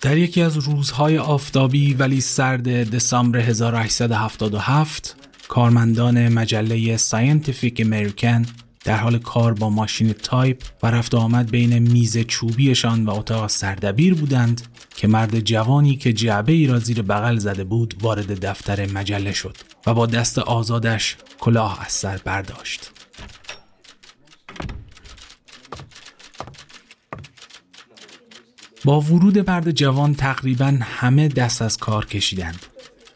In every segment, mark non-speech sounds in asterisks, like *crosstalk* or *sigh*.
در یکی از روزهای آفتابی ولی سرد دسامبر 1877 کارمندان مجله Scientific American در حال کار با ماشین تایپ و رفت آمد بین میز چوبیشان و اتاق سردبیر بودند که مرد جوانی که جعبه ای را زیر بغل زده بود وارد دفتر مجله شد و با دست آزادش کلاه از سر برداشت. با ورود مرد جوان تقریبا همه دست از کار کشیدند.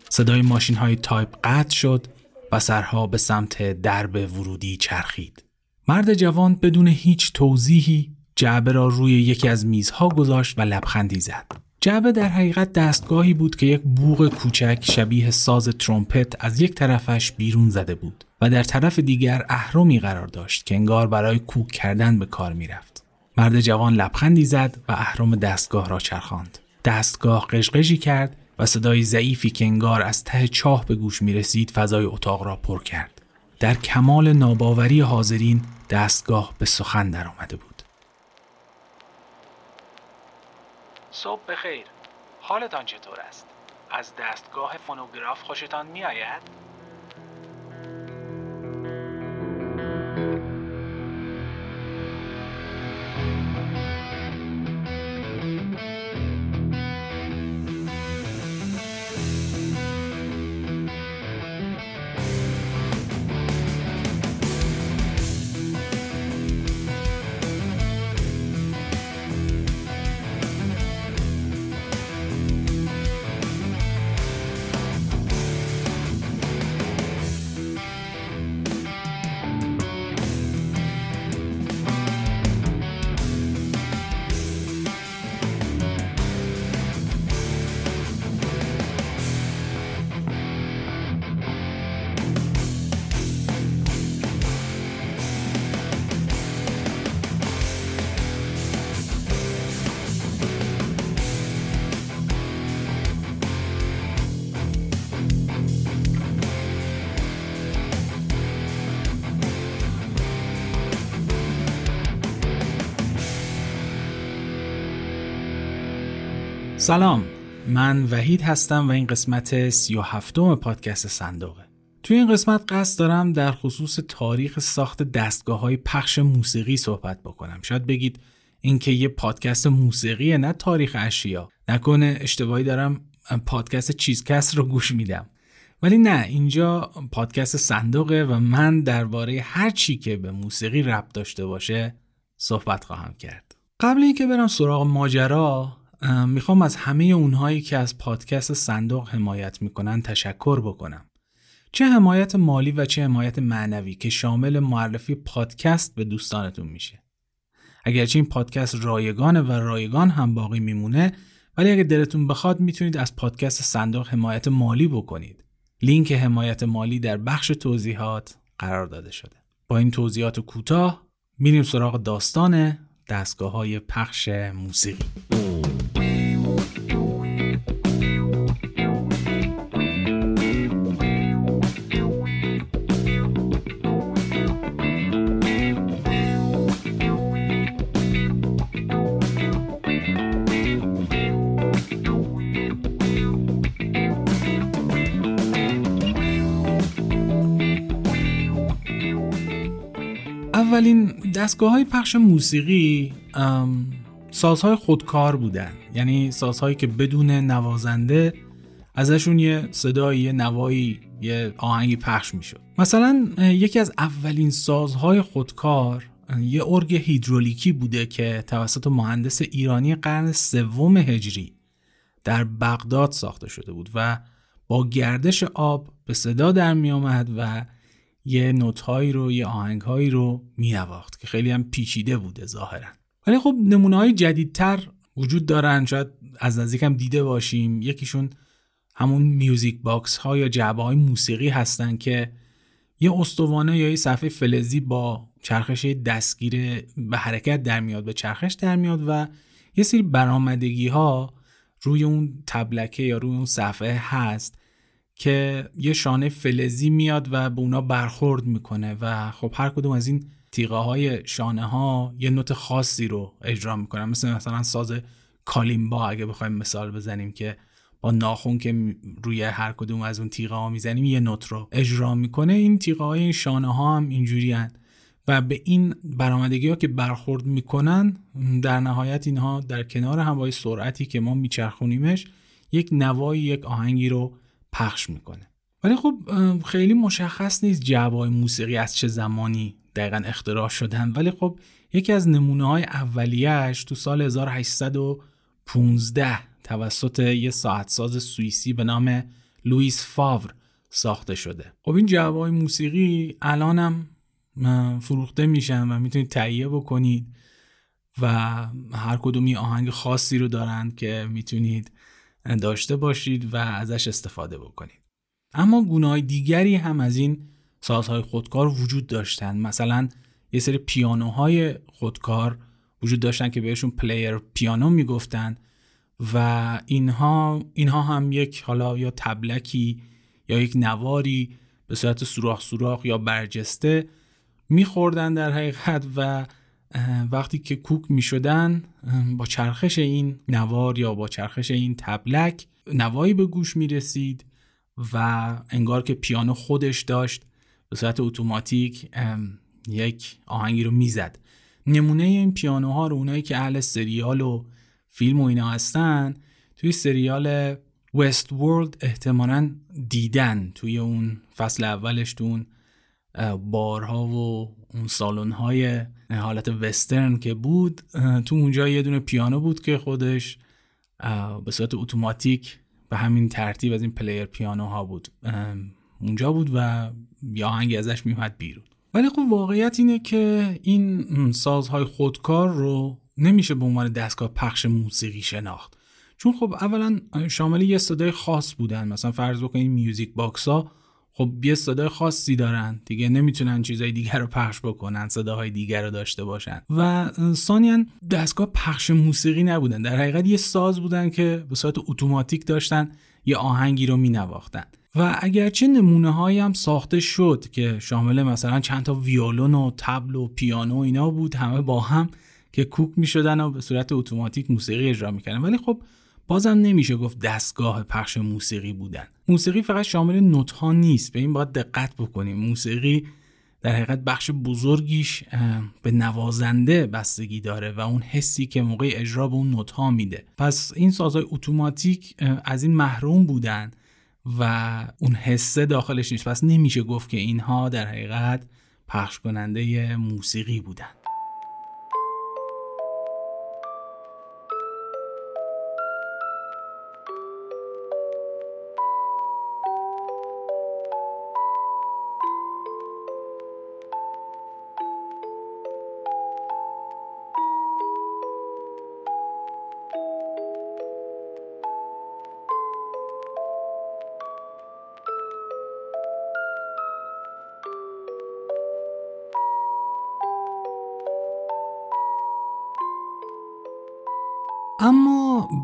صدای ماشین های تایپ قطع شد و سرها به سمت درب ورودی چرخید. مرد جوان بدون هیچ توضیحی جعبه را روی یکی از میزها گذاشت و لبخندی زد. جعبه در حقیقت دستگاهی بود که یک بوق کوچک شبیه ساز ترومپت از یک طرفش بیرون زده بود و در طرف دیگر اهرمی قرار داشت که انگار برای کوک کردن به کار می‌رفت. مرد جوان لبخندی زد و اهرم دستگاه را چرخاند. دستگاه قشقشی کرد و صدای ضعیفی که انگار از ته چاه به گوش می رسید فضای اتاق را پر کرد. در کمال ناباوری حاضرین دستگاه به سخن در آمده بود. صبح بخیر. حالتان چطور است؟ از دستگاه فونوگراف خوشتان می آید؟ سلام. من وحید هستم و این قسمت سی و هفتم پادکست صندوقه. توی این قسمت قصد دارم در خصوص تاریخ ساخت دستگاه های پخش موسیقی صحبت بکنم. شاید بگید اینکه یه پادکست موسیقیه نه تاریخ اشیا. نکنه اشتباهی دارم پادکست چیزکست رو گوش میدم. ولی نه اینجا پادکست صندوقه و من درباره هر چی که به موسیقی ربط داشته باشه صحبت خواهم کرد. قبل اینکه برم سراغ ماجرا می‌خوام از همه اونهایی که از پادکست صندوق حمایت می‌کنن تشکر بکنم. چه حمایت مالی و چه حمایت معنوی که شامل معرفی پادکست به دوستانتون میشه. اگرچه این پادکست رایگانه و رایگان هم باقی میمونه ولی اگه دلتون بخواد می‌تونید از پادکست صندوق حمایت مالی بکنید. لینک حمایت مالی در بخش توضیحات قرار داده شده. با این توضیحات کوتاه میریم سراغ داستان دستگاه های پخش موسیقی. اولین دستگاه های پخش موسیقی سازهای خودکار بودن. یعنی سازهایی که بدون نوازنده ازشون یه صدایی یه نوایی یه آهنگی پخش می‌شد. مثلا یکی از اولین سازهای خودکار یه ارگ هیدرولیکی بوده که توسط مهندس ایرانی قرن سوم هجری در بغداد ساخته شده بود و با گردش آب به صدا در می آمد و یه نوتهایی رو یه آهنگهایی رو مینواخت که خیلی هم پیچیده بوده ظاهرا. ولی خب نمونه های جدیدتر وجود دارن. شاید از نزدیک هم دیده باشیم. یکیشون همون music box ها یا جعبه های موسیقی هستن که یه استوانه یا یه صفحه فلزی با چرخش دستگیره به حرکت در میاد به چرخش در میاد و یه سری برآمدگی ها روی اون طبلکه یا روی اون صفحه هست. که یه شانه فلزی میاد و به اونا برخورد می‌کنه و خب هر کدوم از این تیغه های شانه ها یه نوت خاصی رو اجرا می‌کنن. مثل مثلا ساز کالیمبا اگه بخوایم مثال بزنیم که با ناخون که روی هر کدوم از اون تیغه ها می‌زنیم یه نوت رو اجرا می‌کنه. این تیغه های این شانه ها هم اینجوری و به این برآمدگی ها که برخورد می‌کنن در نهایت اینها در کنار هم سرعتی که ما میچرخونیمش یک نوایی یک آهنگی رو پخش می‌کنه. ولی خب خیلی مشخص نیست جوای موسیقی از چه زمانی دقیقا اختراع شدن. ولی خب یکی از نمونه های اولیش تو سال 1815 توسط یه ساعتساز سوئیسی به نام لوئیس فاور ساخته شده. خب این جوای موسیقی الانم فروخته میشن و می‌تونید تهیه بکنید و هر کدومی آهنگ خاصی رو دارند که می‌تونید داشته باشید و ازش استفاده بکنید. اما گناه دیگری هم از این سازهای خودکار وجود داشتن. مثلا یه سری پیانوهای خودکار وجود داشتن که بهشون پلیر پیانو می‌گفتن و اینها اینها هم یک حالا یا تبلکی یا یک نواری به صورت سوراخ سوراخ یا برجسته میخوردن در حقیقت و وقتی که کوک می‌شدن با چرخش این نوار یا با چرخش این تبلک نوایی به گوش می‌رسید و انگار که پیانو خودش داشت. به صورت اتوماتیک یک آهنگی رو می‌زد. نمونه این پیانوها رو اونایی که اهل سریال و فیلم و اینا هستن توی سریال وست ورلد احتمالا دیدن توی اون فصل اولش تو اون بارها و اون سالن های حالت وسترن که بود تو اونجا یه دونه پیانو بود که خودش به صورت اتوماتیک به همین ترتیب از این پلیر پیانو ها بود اونجا بود و یا آهنگی ازش میومد بیرون. ولی خب واقعیت اینه که این سازهای خودکار رو نمیشه به عنوان دستگاه پخش موسیقی شناخت. چون خب اولا شامل یه صدای خاص بودن. مثلا فرض بکنید music box ها خب یه صدای خاصی دارن. دیگه نمی‌تونن چیزای دیگر رو پخش بکنن صداهای دیگر رو داشته باشن. و ثانیا دستگاه پخش موسیقی نبودن. در حقیقت یه ساز بودن که به صورت اتوماتیک داشتن یه آهنگی رو مینواختن. و اگرچه نمونه هایی هم ساخته شد که شامل مثلا چند تا ویولون و طبل و پیانو اینا بود همه با هم که کوک می‌شدن و به صورت اتوماتیک موسیقی اجرا می‌کردن. ولی خب بازم نمیشه گفت دستگاه پخش موسیقی بودن. موسیقی فقط شامل نوت ها نیست. به این باید دقت بکنیم. موسیقی در حقیقت بخش بزرگیش به نوازنده بستگی داره و اون حسی که موقع اجرا به اون نوت ها میده. پس این سازهای اتوماتیک از این محروم بودن و اون حسه داخلش نیست. پس نمیشه گفت که اینها در حقیقت پخش کننده موسیقی بودن.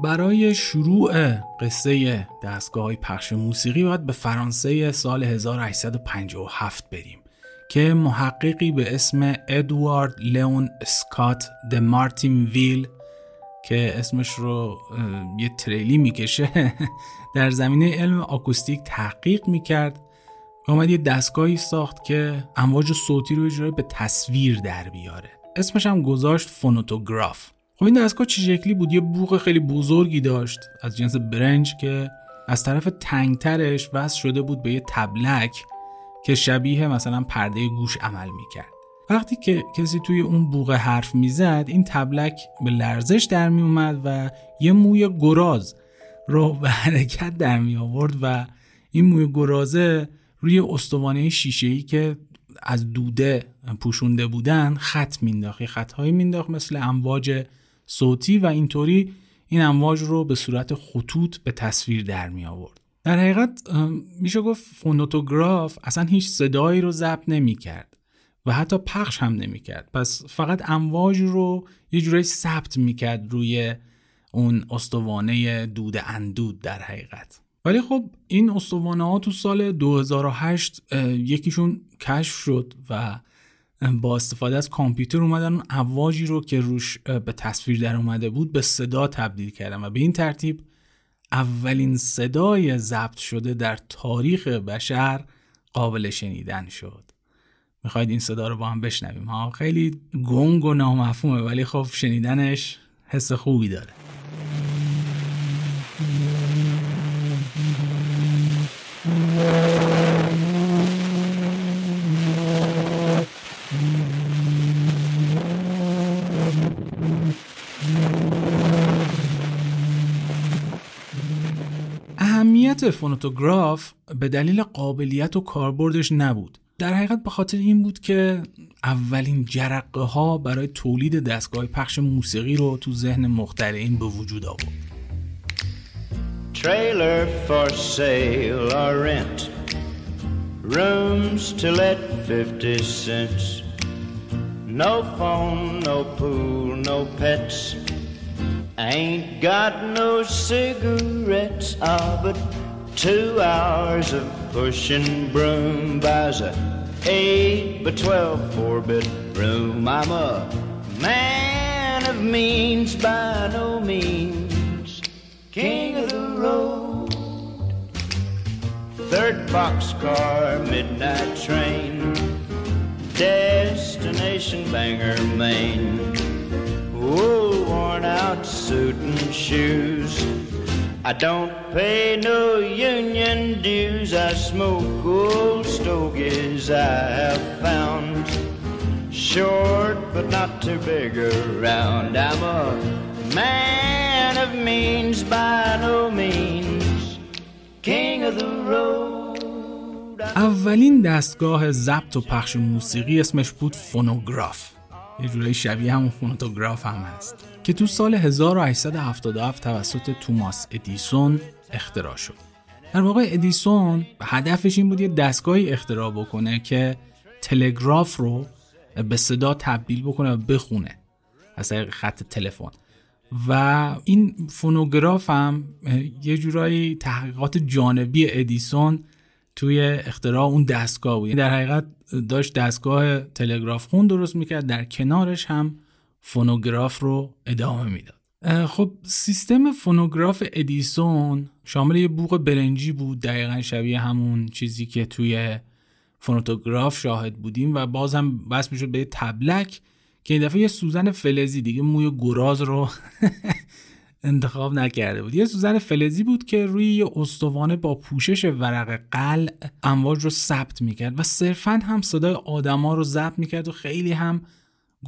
برای شروع قصه دستگاه پخش موسیقی باید به فرانسه سال 1857 بریم که محققی به اسم ادوارد لئون اسکات د مارتین ویل که اسمش رو یه تریلی می‌کشه *laughs* در زمینه علم آکوستیک تحقیق می‌کرد. آمد یه دستگاهی ساخت که امواج صوتی رو به تصویر در بیاره. اسمش هم گذاشت فونوتوگراف. خب این دستگاه چه شکلی بود؟ یه بوق خیلی بزرگی داشت. از جنس برنج که از طرف تنگترش وصل شده بود به یه تبلک که شبیه مثلا پرده گوش عمل می‌کرد. وقتی که کسی توی اون بوق حرف می‌زد این تبلک به لرزش در می اومد و یه موی گراز رو *laughs* به حرکت در می آورد و این موی گرازه روی استوانه شیشه که از دوده پوشونده بودن خط مینداخت خطهایی مینداخت مثل امواج صوتی و اینطوری این امواج رو به صورت خطوط به تصویر در می آورد. در حقیقت میشه گفت فونوتوگراف اصلا هیچ صدایی رو ضبط نمی کرد و حتی پخش هم نمی کرد. پس فقط امواج رو یه جورایی ثبت می کرد روی اون استوانه دود اندود در حقیقت. ولی خب این استوانه ها تو سال 2008 یکیشون کشف شد و با استفاده از کامپیوتر اومدن اون امواجی رو که روش به تصویر در اومده بود به صدا تبدیل کردن و به این ترتیب اولین صدای ضبط شده در تاریخ بشر قابل شنیدن شد. می‌خواید این صدا رو با هم بشنویم؟ ها خیلی گنگ و نامفهومه ولی خب شنیدنش حس خوبی داره. اهمیت فونوتوگراف به دلیل قابلیت و کاربردش نبود. در حقیقت به خاطر این بود که اولین جرقه ها برای تولید دستگاه پخش موسیقی رو تو ذهن مخترعین به وجود آورد. Trailer for sale or rent. Rooms to let 50 cents. No phone, no pool, no pets. Ain't got no cigarettes Ah, but Two hours of pushing broom buys a eight by twelve four bit room. I'm a man of means by no means, king of the road. Third boxcar, midnight train, destination Bangor, Maine. Wool worn out suit and shoes I don't pay no union dues. I smoke old stogies I have found. Short but not too big around. I'm a man of means by no means. King of the road. اولین دستگاه ضبط و پخش موسیقی اسمش بود فونوگراف یه جورایی شبیه همون فونوتوگراف هم هست. که تو سال 1877 توسط توماس ادیسون اختراع شد. در واقع ادیسون هدفش این بود یه دستگاهی اختراع بکنه که تلگراف رو به صدا تبدیل بکنه و بخونه. از طریق خط تلفن. و این فونوگراف هم یه جورایی تحقیقات جانبی ادیسون توی اختراع اون دستگاه بود. در حقیقت داشت دستگاه تلگراف خون درست می‌کرد در کنارش هم فونوگراف رو ادامه می‌داد. خب سیستم فونوگراف ادیسون شامل یه بوق برنجی بود دقیقا شبیه همون چیزی که توی فونوتوگراف شاهد بودیم و باز هم وصل می‌شد به طبلک که این دفعه یه سوزن فلزی دیگه موی گراز رو *laughs* انتخاب نکرده بود. یه سوزن فلزی بود که روی یه استوانه با پوشش ورق قلع امواج رو ثبت می‌کرد و صرفا هم صدای آدما رو ضبط می‌کرد و خیلی هم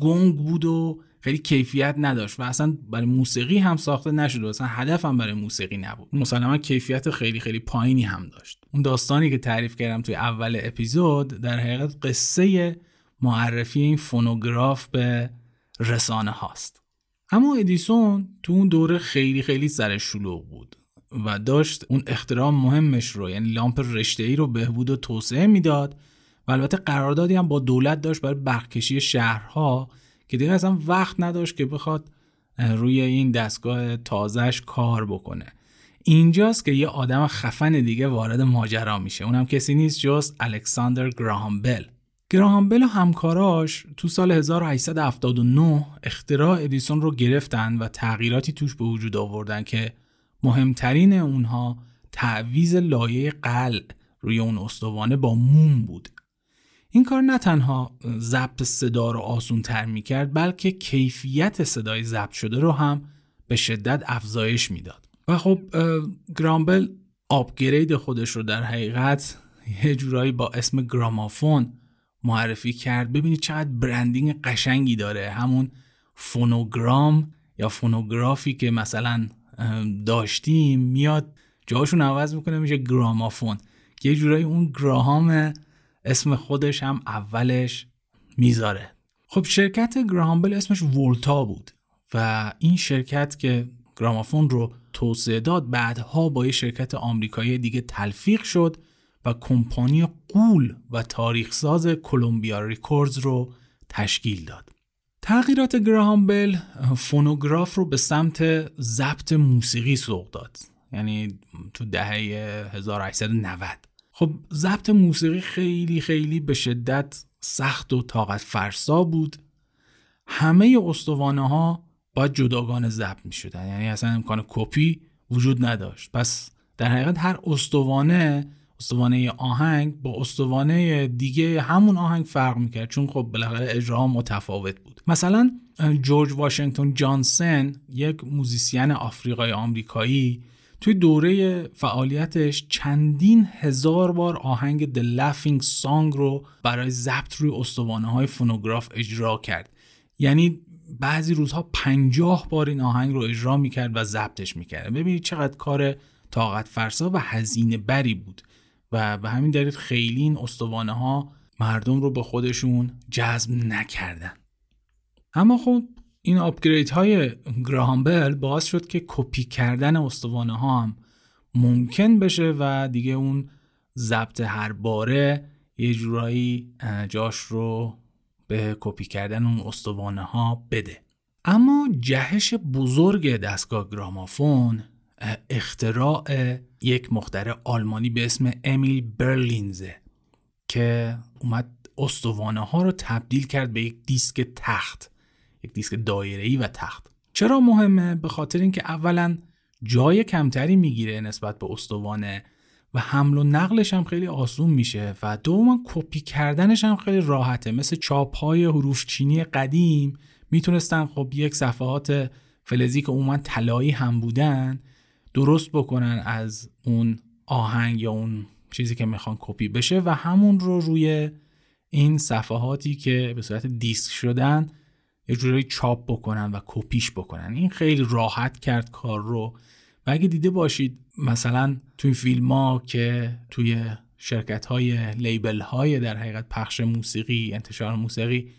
گنگ بود و خیلی کیفیت نداشت و اصلا برای موسیقی هم ساخته نشد و اصلا هدف هم برای موسیقی نبود. مسلما کیفیت خیلی خیلی پایینی هم داشت. اون داستانی که تعریف کردم توی اول اپیزود در حقیقت قصه معرفی این فونوگراف به رسانه هاست. اما ادیسون تو اون دوره خیلی خیلی سر شلوغ بود و داشت اون اختراع مهمش رو یعنی لامپ رشته ای رو بهبود و توسعه می‌داد و البته قراردادی هم با دولت داشت برای برقکشی شهرها که دیگه اصلا وقت نداشت که بخواد روی این دستگاه تازهش کار بکنه. اینجاست که یه آدم خفن دیگه وارد ماجرا میشه. اونم کسی نیست جز الکساندر گراهام بل گراهام و همکاراش تو سال 1879 اختراع ادیسون رو گرفتن و تغییراتی توش به وجود آوردن که مهمترین اونها تعویز لایه قلع روی اون استوانه با موم بود. این کار نه تنها ضبط صدا رو آسون تر می کرد بلکه کیفیت صدای ضبط شده رو هم به شدت افزایش می‌داد. و خب گرامبل آپگرید خودش رو در حقیقت یه جورایی با اسم گرامافون معرفی کرد. ببینید چقدر برندینگ قشنگی داره. همون فونوگرام یا فونوگرافی که مثلا داشتیم میاد جاشون عوض می‌کنه میشه گرامافون یه جورایی اون گراهام اسم خودش هم اولش می‌ذاره. خب شرکت گراهام بل اسمش ولتا بود و این شرکت که گرامافون رو توسعه داد بعدها با یه شرکت آمریکایی دیگه تلفیق شد و کمپانی غول و تاریخساز Columbia Records رو تشکیل داد. تغییرات گراهام بل فونوگراف رو به سمت ضبط موسیقی سوق داد. یعنی تو دهه 1890 خب ضبط موسیقی خیلی خیلی به شدت سخت و طاقت فرسا بود همه استوانه ها باید جداگانه ضبط می شدن یعنی اصلا امکان کپی وجود نداشت پس در حقیقت هر استوانه استوانه آهنگ با استوانه دیگه همون آهنگ فرق می‌کرد. چون خب بالاخره اجرا متفاوت بود. مثلا جورج واشنگتن جانسن یک موزیسین آفریقای آمریکایی توی دوره فعالیتش چندین هزار بار آهنگ The Laughing Song رو برای ضبط روی استوانه های فونوگراف اجرا کرد. یعنی بعضی روزها پنجاه بار این آهنگ رو اجرا می‌کرد و ضبطش می‌کرد. ببینید چقدر کار طاقت فرسا و هزینه بری بود. و به همین دلیل خیلی این استوانه ها مردم رو به خودشون جذب نکردن. اما خب این آپگرید های گراهامبل باعث شد که کپی کردن استوانه ها هم ممکن بشه و دیگه اون ضبط هر باره یه جورایی جاش رو به کپی کردن اون استوانه ها بده. اما جهش بزرگ دستگاه گرامافون اختراع یک مخترع آلمانی به اسم امیل برلینزه که اومد استوانه ها رو تبدیل کرد به یک دیسک تخت یک دیسک دایره‌ای و تخت. چرا مهمه؟ به خاطر اینکه اولا جای کمتری می‌گیره نسبت به استوانه و حمل و نقلش هم خیلی آسون میشه و دوما کپی کردنش هم خیلی راحته. مثل چاپ های حروف چینی قدیم می‌تونستن خب یک صفحات فلزی که عموما طلایی هم بودن درست بکنن از اون آهنگ یا اون چیزی که می‌خوان کپی بشه و همون رو روی این صفحاتی که به صورت دیسک شدن یه جوری چاپ بکنن و کپیش بکنن. این خیلی راحت کرد کار رو. و اگه دیده باشید مثلا توی فیلم ها که توی شرکت های لیبل های در حقیقت پخش موسیقی انتشار موسیقی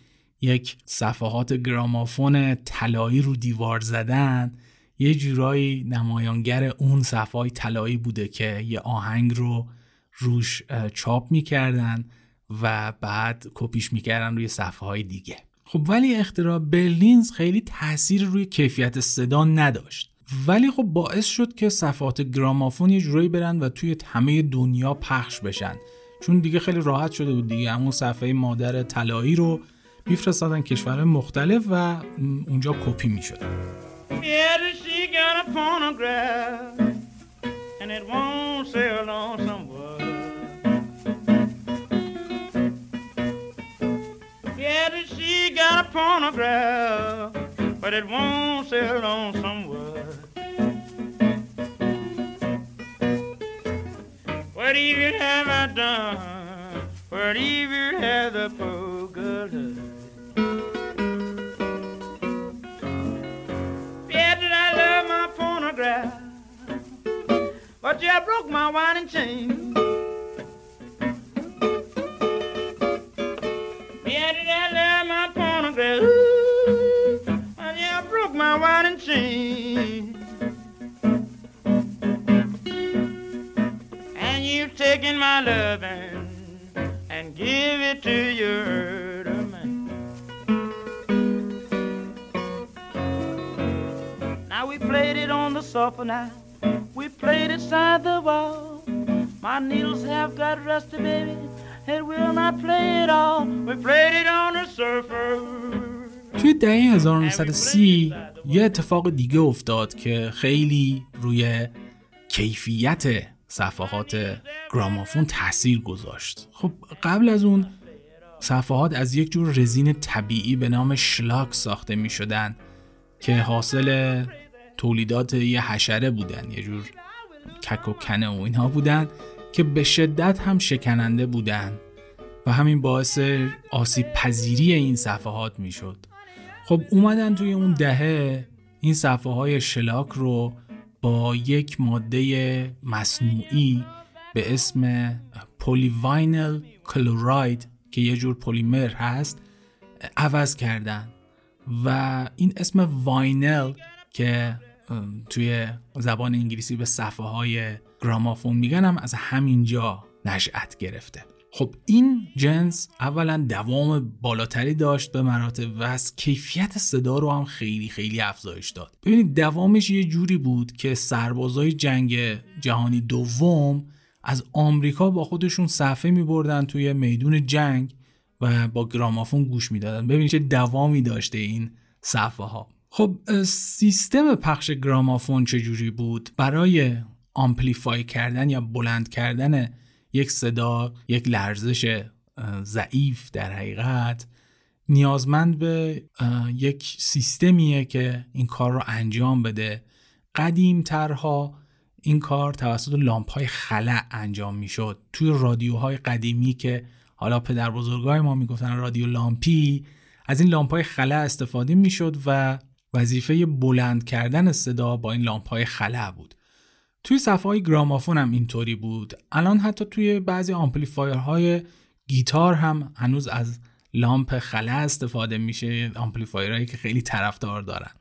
یک صفحات گرامافون طلایی رو دیوار زدن یه جورایی نمایانگر اون صفحه های طلایی بوده که یه آهنگ رو روش چاپ می‌کردن و بعد کپیش می‌کردن روی صفحه های دیگه. خب ولی اختراع برلینز خیلی تاثیر روی کیفیت صدا نداشت. ولی خب باعث شد که صفحات گرامافون یه جورایی برن و توی همه دنیا پخش بشن. چون دیگه خیلی راحت شده بود دیگه. همون صفحه مادر طلایی رو میفرستادن کشور مختلف و اونجا کپی می‌شد. phonograph and it won't say a lonesome word. Yeah, she got a phonograph, but it won't say a lonesome word. What evil have I done? What evil have the poor girl done? Phonograph? But you broke my winding chain. Yeah, did I love my phonograph? Ooh, but I broke my winding chain. And you've taken my loving and give it to your played it on the sofa now. We played it side the wall. My needles have got rusty, baby. It will not play it all. We played it on the surfer. توی دهه 1930 یه اتفاق دیگه افتاد که خیلی روی کیفیت صفحات گرامافون تاثیر گذاشت خب قبل از اون صفحات از یک جور رزین طبیعی به نام شلاک ساخته می شدن که حاصل تولیدات یه حشره بودن یه جور کک و کنه و اینها بودن که به شدت هم شکننده بودن و همین باعث آسیب پذیری این صفحات می شد خب اومدن توی اون دهه این صفحه های شلاک رو با یک ماده مصنوعی به اسم polyvinyl chloride که یه جور پلیمر هست عوض کردن و این اسم vinyl که توی زبان انگلیسی به صفحه های گرامافون میگن هم از همینجا نشأت گرفته. خب این جنس اولا دوام بالاتری داشت به مراتب و از کیفیت صدا رو هم خیلی خیلی افزایش داد. ببینید دوامش یه جوری بود که سربازای جنگ جهانی دوم از آمریکا با خودشون صفحه می بردن توی میدون جنگ و با گرامافون گوش می‌دادن. ببینید چه دوامی داشته این صفحه ها خب سیستم پخش گرامافون چجوری بود؟ برای آمپلیفای کردن یا بلند کردن یک صدا یک لرزش ضعیف در حقیقت نیازمند به یک سیستمیه که این کار رو انجام بده. قدیم ترها این کار توسط لامپ های خلا انجام می‌شد. توی رادیوهای قدیمی که حالا پدر بزرگای ما می‌گفتن رادیو لامپی از این لامپ های خلا استفاده می‌شد و وظیفه بلند کردن صدا با این لامپ های خلا بود. توی صفحه های گرامافون هم اینطوری بود. الان حتی توی بعضی های گیتار هم هنوز از لامپ خلا استفاده میشه آمپلیفایرهایی که خیلی طرفدار دارن.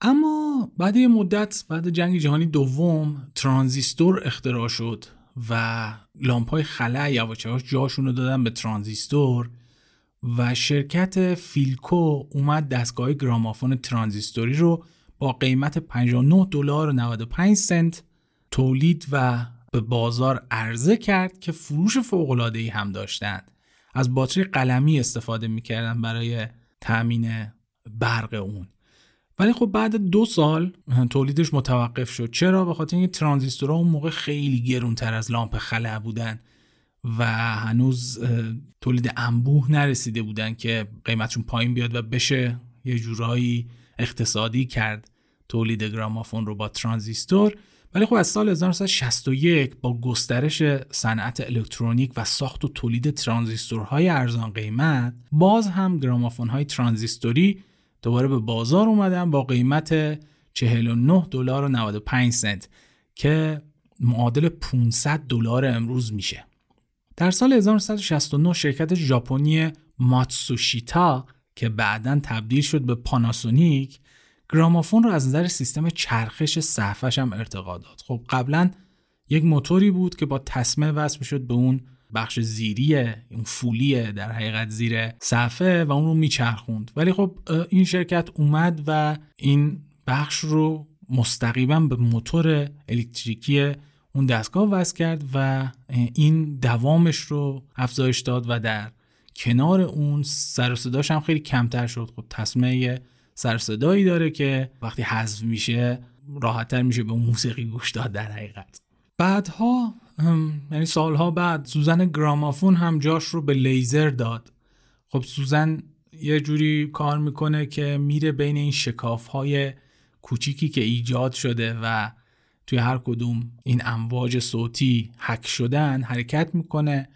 اما بعد یه مدت بعد جنگ جهانی دوم ترانزیستور اختراع شد و لامپ های خلا یواش یواش جاشون رو دادن به ترانزیستور. و شرکت فیلکو اومد دستگاه گرامافون ترانزیستوری رو با قیمت 59 دلار و 95 سنت تولید و به بازار عرضه کرد که فروش ای هم داشتند. از باتری قلمی استفاده می‌کردن برای تأمین برق اون. ولی خب بعد دو سال تولیدش متوقف شد. چرا؟ به خاطر اینکه ترانزیستورها اون موقع خیلی گرونتر از لامپ خلع بودن. و هنوز تولید انبوه نرسیده بودن که قیمتشون پایین بیاد و بشه. یه جورایی اقتصادی کرد تولید گرامافون رو با ترانزیستور. ولی خب از سال 1961 با گسترش صنعت الکترونیک و ساخت و تولید ترانزیستورهای ارزان قیمت باز هم گرامافون های ترانزیستوری دوباره به بازار اومدن با قیمت 49 دلار و 95 سنت که معادل 500 دلار امروز میشه. در سال 1969 شرکت ژاپنی ماتسوشیتا که بعدا تبدیل شد به پاناسونیک گرامافون رو از نظر سیستم چرخش صفحش هم ارتقا داد. خب قبلا یک موتوری بود که با تسمه وصل شد به اون بخش زیریه اون فولیه در حقیقت زیر صفحه و اون رو میچرخوند. ولی خب این شرکت اومد و این بخش رو مستقیما به موتور الکتریکی اون دستگاه وصل کرد و این دوامش رو افزایش داد و در کنار اون سر هم خیلی کمتر شد. خب تسمه سرصدایی داره که وقتی حذف میشه راحتتر میشه به موسیقی گوش داد در حقیقت. بعدها یعنی سالها بعد سوزن گرامافون هم جاش رو به لیزر داد. خب سوزن یه جوری کار می‌کنه که میره بین این شکاف های کوچیکی که ایجاد شده و توی هر کدوم این امواج صوتی حک شدن حرکت می‌کنه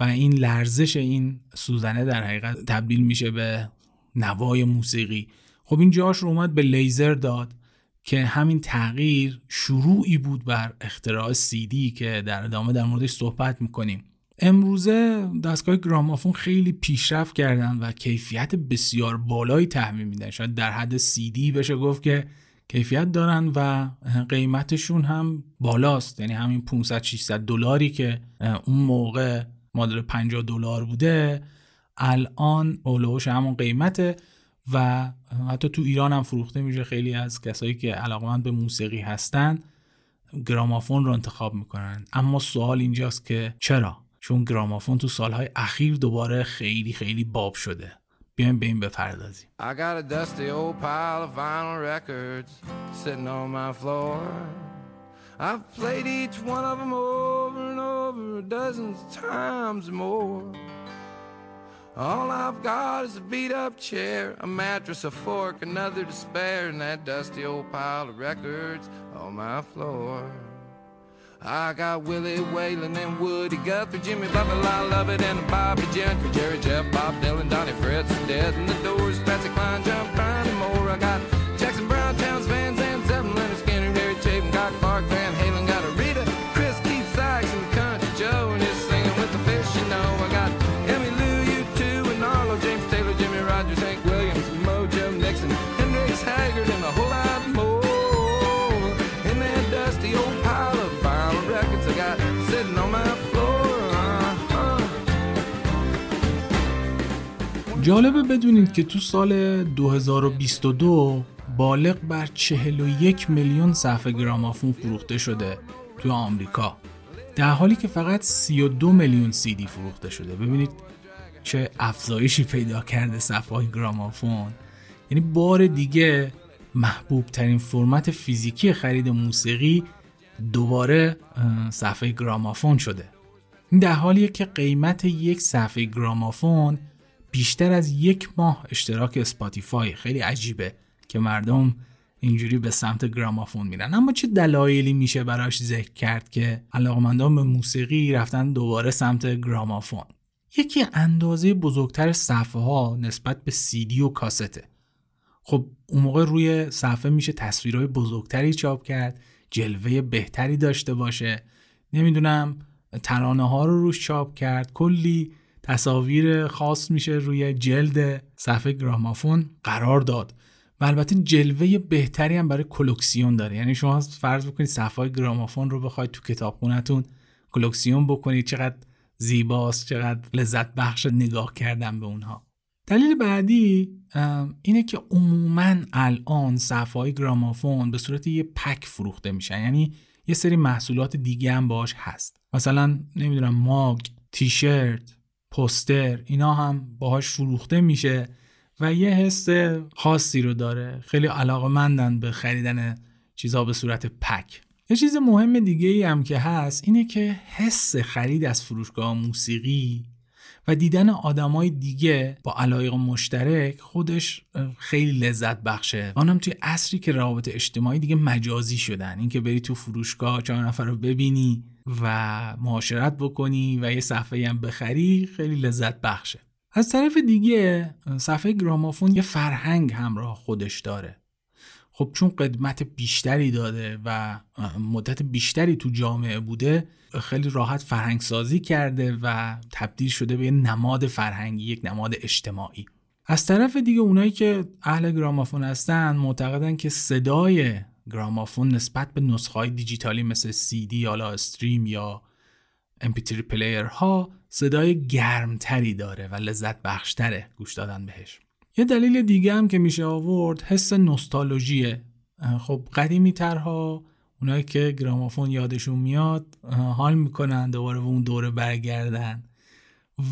و این لرزش این سوزنه در حقیقت تبدیل میشه به نوای موسیقی. خب این جاش رو اومد به لیزر داد که همین تغییر شروعی بود بر اختراع دی که در ادامه در موردش صحبت می‌کنیم. امروزه دستگاه گرامافون خیلی پیشرفت کردن و کیفیت بسیار بالایی تحمیل میدن. شاید در حد دی بشه گفت که کیفیت دارن و قیمتشون هم بالاست. یعنی همین 500 600 دلاری که اون موقع مدل 50 دلار بوده الان اولوش همون قیمته و حتی تو ایران هم فروخته میشه. خیلی از کسایی که علاقمند به موسیقی هستن گرامافون رو انتخاب می‌کنن. اما سوال اینجاست که چرا؟ چون گرامافون تو سالهای اخیر دوباره خیلی خیلی باب شده. بیایم به این بپردازیم I got a dusty old pile of vinyl records sitting on my floor I've played each one of them over and over dozens of times more All I've got is a beat up chair, a mattress, a fork, another to spare, and that dusty old pile of records on my floor. I got Willie Whalen and Woody Guthrie, Jimmy Buffett, I love it, and Bobby Gentry, Jerry Jeff, Bob Dylan, Donnie Fritz, Dead in the Doors, Patsy Cline, Jump, Brown, and more. I got Jackson Brown, Towns, Van Zandt, Seven, Leonard Skinner, Harry Chapin, Cock Clark, Van Halen, got a جالبه بدونید که تو سال 2022 بالغ بر 41 میلیون صفحه گرامافون فروخته شده تو آمریکا. در حالی که فقط 32 میلیون سی دی فروخته شده. ببینید چه افزایشی پیدا کرده صفحه گرامافون. یعنی بار دیگه محبوب ترین فرمت فیزیکی خرید موسیقی دوباره صفحه گرامافون شده. در حالیه که قیمت یک صفحه گرامافون بیشتر از یک ماه اشتراک Spotify. خیلی عجیبه که مردم اینجوری به سمت گرامافون میرن. اما چه دلایلی میشه براش ذکر کرد که علاقمندان به موسیقی رفتن دوباره سمت گرامافون؟ یکی اندازه بزرگتر صفحه ها نسبت به سیدی و کاسته. خب اون موقع روی صفحه میشه تصویرهای بزرگتری چاپ کرد جلوه بهتری داشته باشه. نمی‌دونم ترانه ها رو روش چاپ کرد. کلی تصاویر خاص میشه روی جلد صفحه گرامافون قرار داد. و البته جلوه بهتری هم برای کلکسیون داره. یعنی شما فرض بکنید صفحه گرامافون رو بخواید تو کتابخونهتون کلکسیون بکنید. چقدر زیباست چقدر لذت بخش نگاه کردن به اونها. دلیل بعدی اینه که عموما الان صفحه گرامافون به صورت یه پک فروخته میشن یعنی یه سری محصولات دیگه هم باش هست. مثلا نمی‌دونم ماگ تیشرت پوستر اینا هم باهاش فروخته میشه و یه حس خاصی رو داره. خیلی علاقه مندن به خریدن چیزها به صورت پک. یه چیز مهم دیگه ای هم که هست اینه که حس خرید از فروشگاه موسیقی و دیدن آدمای دیگه با علایق مشترک خودش خیلی لذت بخشه. آنم توی عصری که روابط اجتماعی دیگه مجازی شدن. اینکه بری تو فروشگاه چهار نفر رو ببینی و معاشرت بکنی و یه صفحه هم بخری خیلی لذت بخشه. از طرف دیگه صفحه گرامافون یه فرهنگ همراه خودش داره. خب چون قدمت بیشتری داده و مدت بیشتری تو جامعه بوده خیلی راحت فرهنگ سازی کرده و تبدیل شده به یه نماد فرهنگی یک نماد اجتماعی. از طرف دیگه اونایی که اهل گرامافون هستن معتقدن که صدای گرامافون نسبت به نسخه های دیجیتالی مثل سی دی یا استریم یا MP3 پلیر ها صدای گرمتری داره و لذت بخشتره گوش دادن بهش. یه دلیل دیگه هم که میشه آورد حس نوستالژیه. خب قدیمی ترها اونایی که گرامافون یادشون میاد حال می‌کنن دوباره به اون دوره برگردن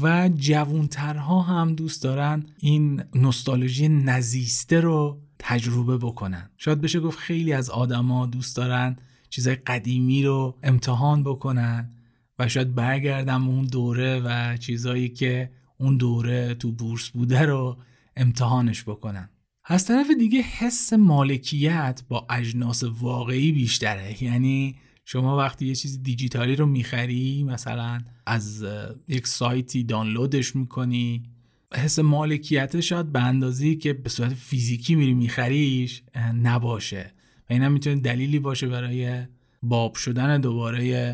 و جوونترها هم دوست دارن این نوستالژی نزیسته رو تجربه بکنن. شاید بشه گفت خیلی از آدما دوست دارن چیزای قدیمی رو امتحان بکنن و شاید برگردم اون دوره و چیزایی که اون دوره تو بورس بوده رو امتحانش بکنن. از طرف دیگه حس مالکیت با اجناس واقعی بیشتره. یعنی شما وقتی یه چیز دیجیتالی رو می‌خری مثلا از یک سایتی دانلودش می‌کنی حس مالکیت شاید به اندازی که به صورت فیزیکی میری میخریش نباشه. و این هم می‌تونه دلیلی باشه برای باب شدن دوباره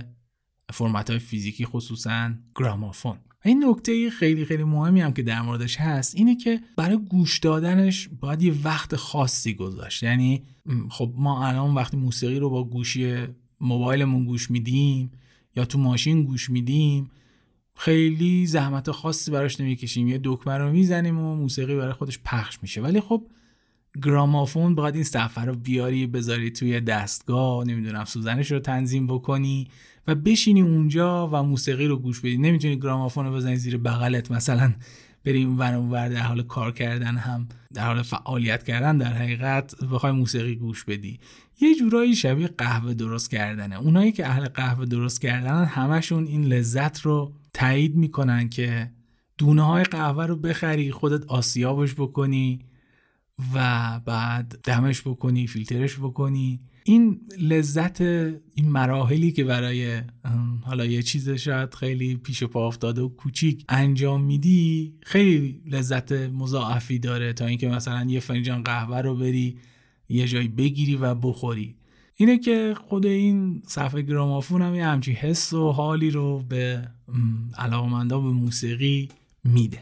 فرمت های فیزیکی خصوصا گرامافون. این نکته خیلی خیلی مهمی هم که در موردش هست اینه که برای گوش دادنش باید یه وقت خاصی گذاشت. یعنی خب ما الان وقتی موسیقی رو با گوشی موبایلمون گوش میدیم یا تو ماشین گوش میدیم خیلی زحمت خاصی براش نمی‌کشیم. یه دکمه رو می‌زنیم و موسیقی برای خودش پخش میشه. ولی خب گرامافون باید این صفحه رو بیاری بذاری توی دستگاه نمی‌دونم سوزنش رو تنظیم بکنی و بشینی اونجا و موسیقی رو گوش بدی. نمی‌تونی گرامافون رو بزنی زیر بغلت. مثلا بری ور ور در حال کار کردن هم در حال فعالیت کردن در حقیقت بخوای موسیقی گوش بدی. یه جورایی شبیه قهوه درست کردنه. اونایی که اهل قهوه درست کردن همشون این لذت رو تایید می‌کنن که دونه های قهوه رو بخری خودت آسیابش بکنی و بعد دمش بکنی فیلترش بکنی. این لذت این مراحلی که برای حالا یه چیز شاید خیلی پیش پا افتاده و کوچیک انجام میدی خیلی لذت مضاعفی داره تا اینکه مثلا یه فنجان قهوه رو بری یه جایی بگیری و بخوری. اینه که خود این صفحه گرامافون هم یه همچی حس و حالی رو به علاقمندا به موسیقی میده.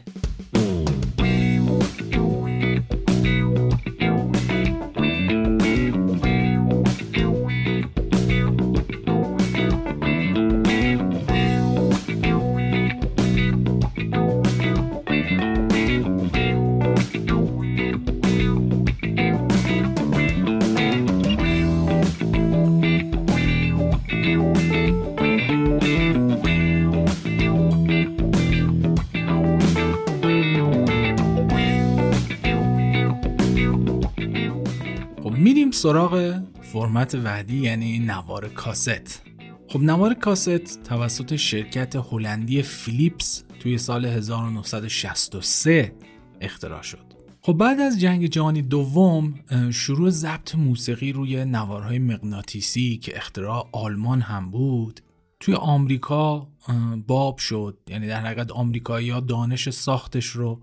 سراغ فرمت بعدی یعنی نوار کاست. خب نوار کاست توسط شرکت هلندی فیلیپس توی سال 1963 اختراع شد. خب بعد از جنگ جهانی دوم شروع ضبط موسیقی روی نوارهای مغناطیسی که اختراع آلمان هم بود توی آمریکا باب شد. یعنی در حقیقت آمریکایی ها دانش ساختش رو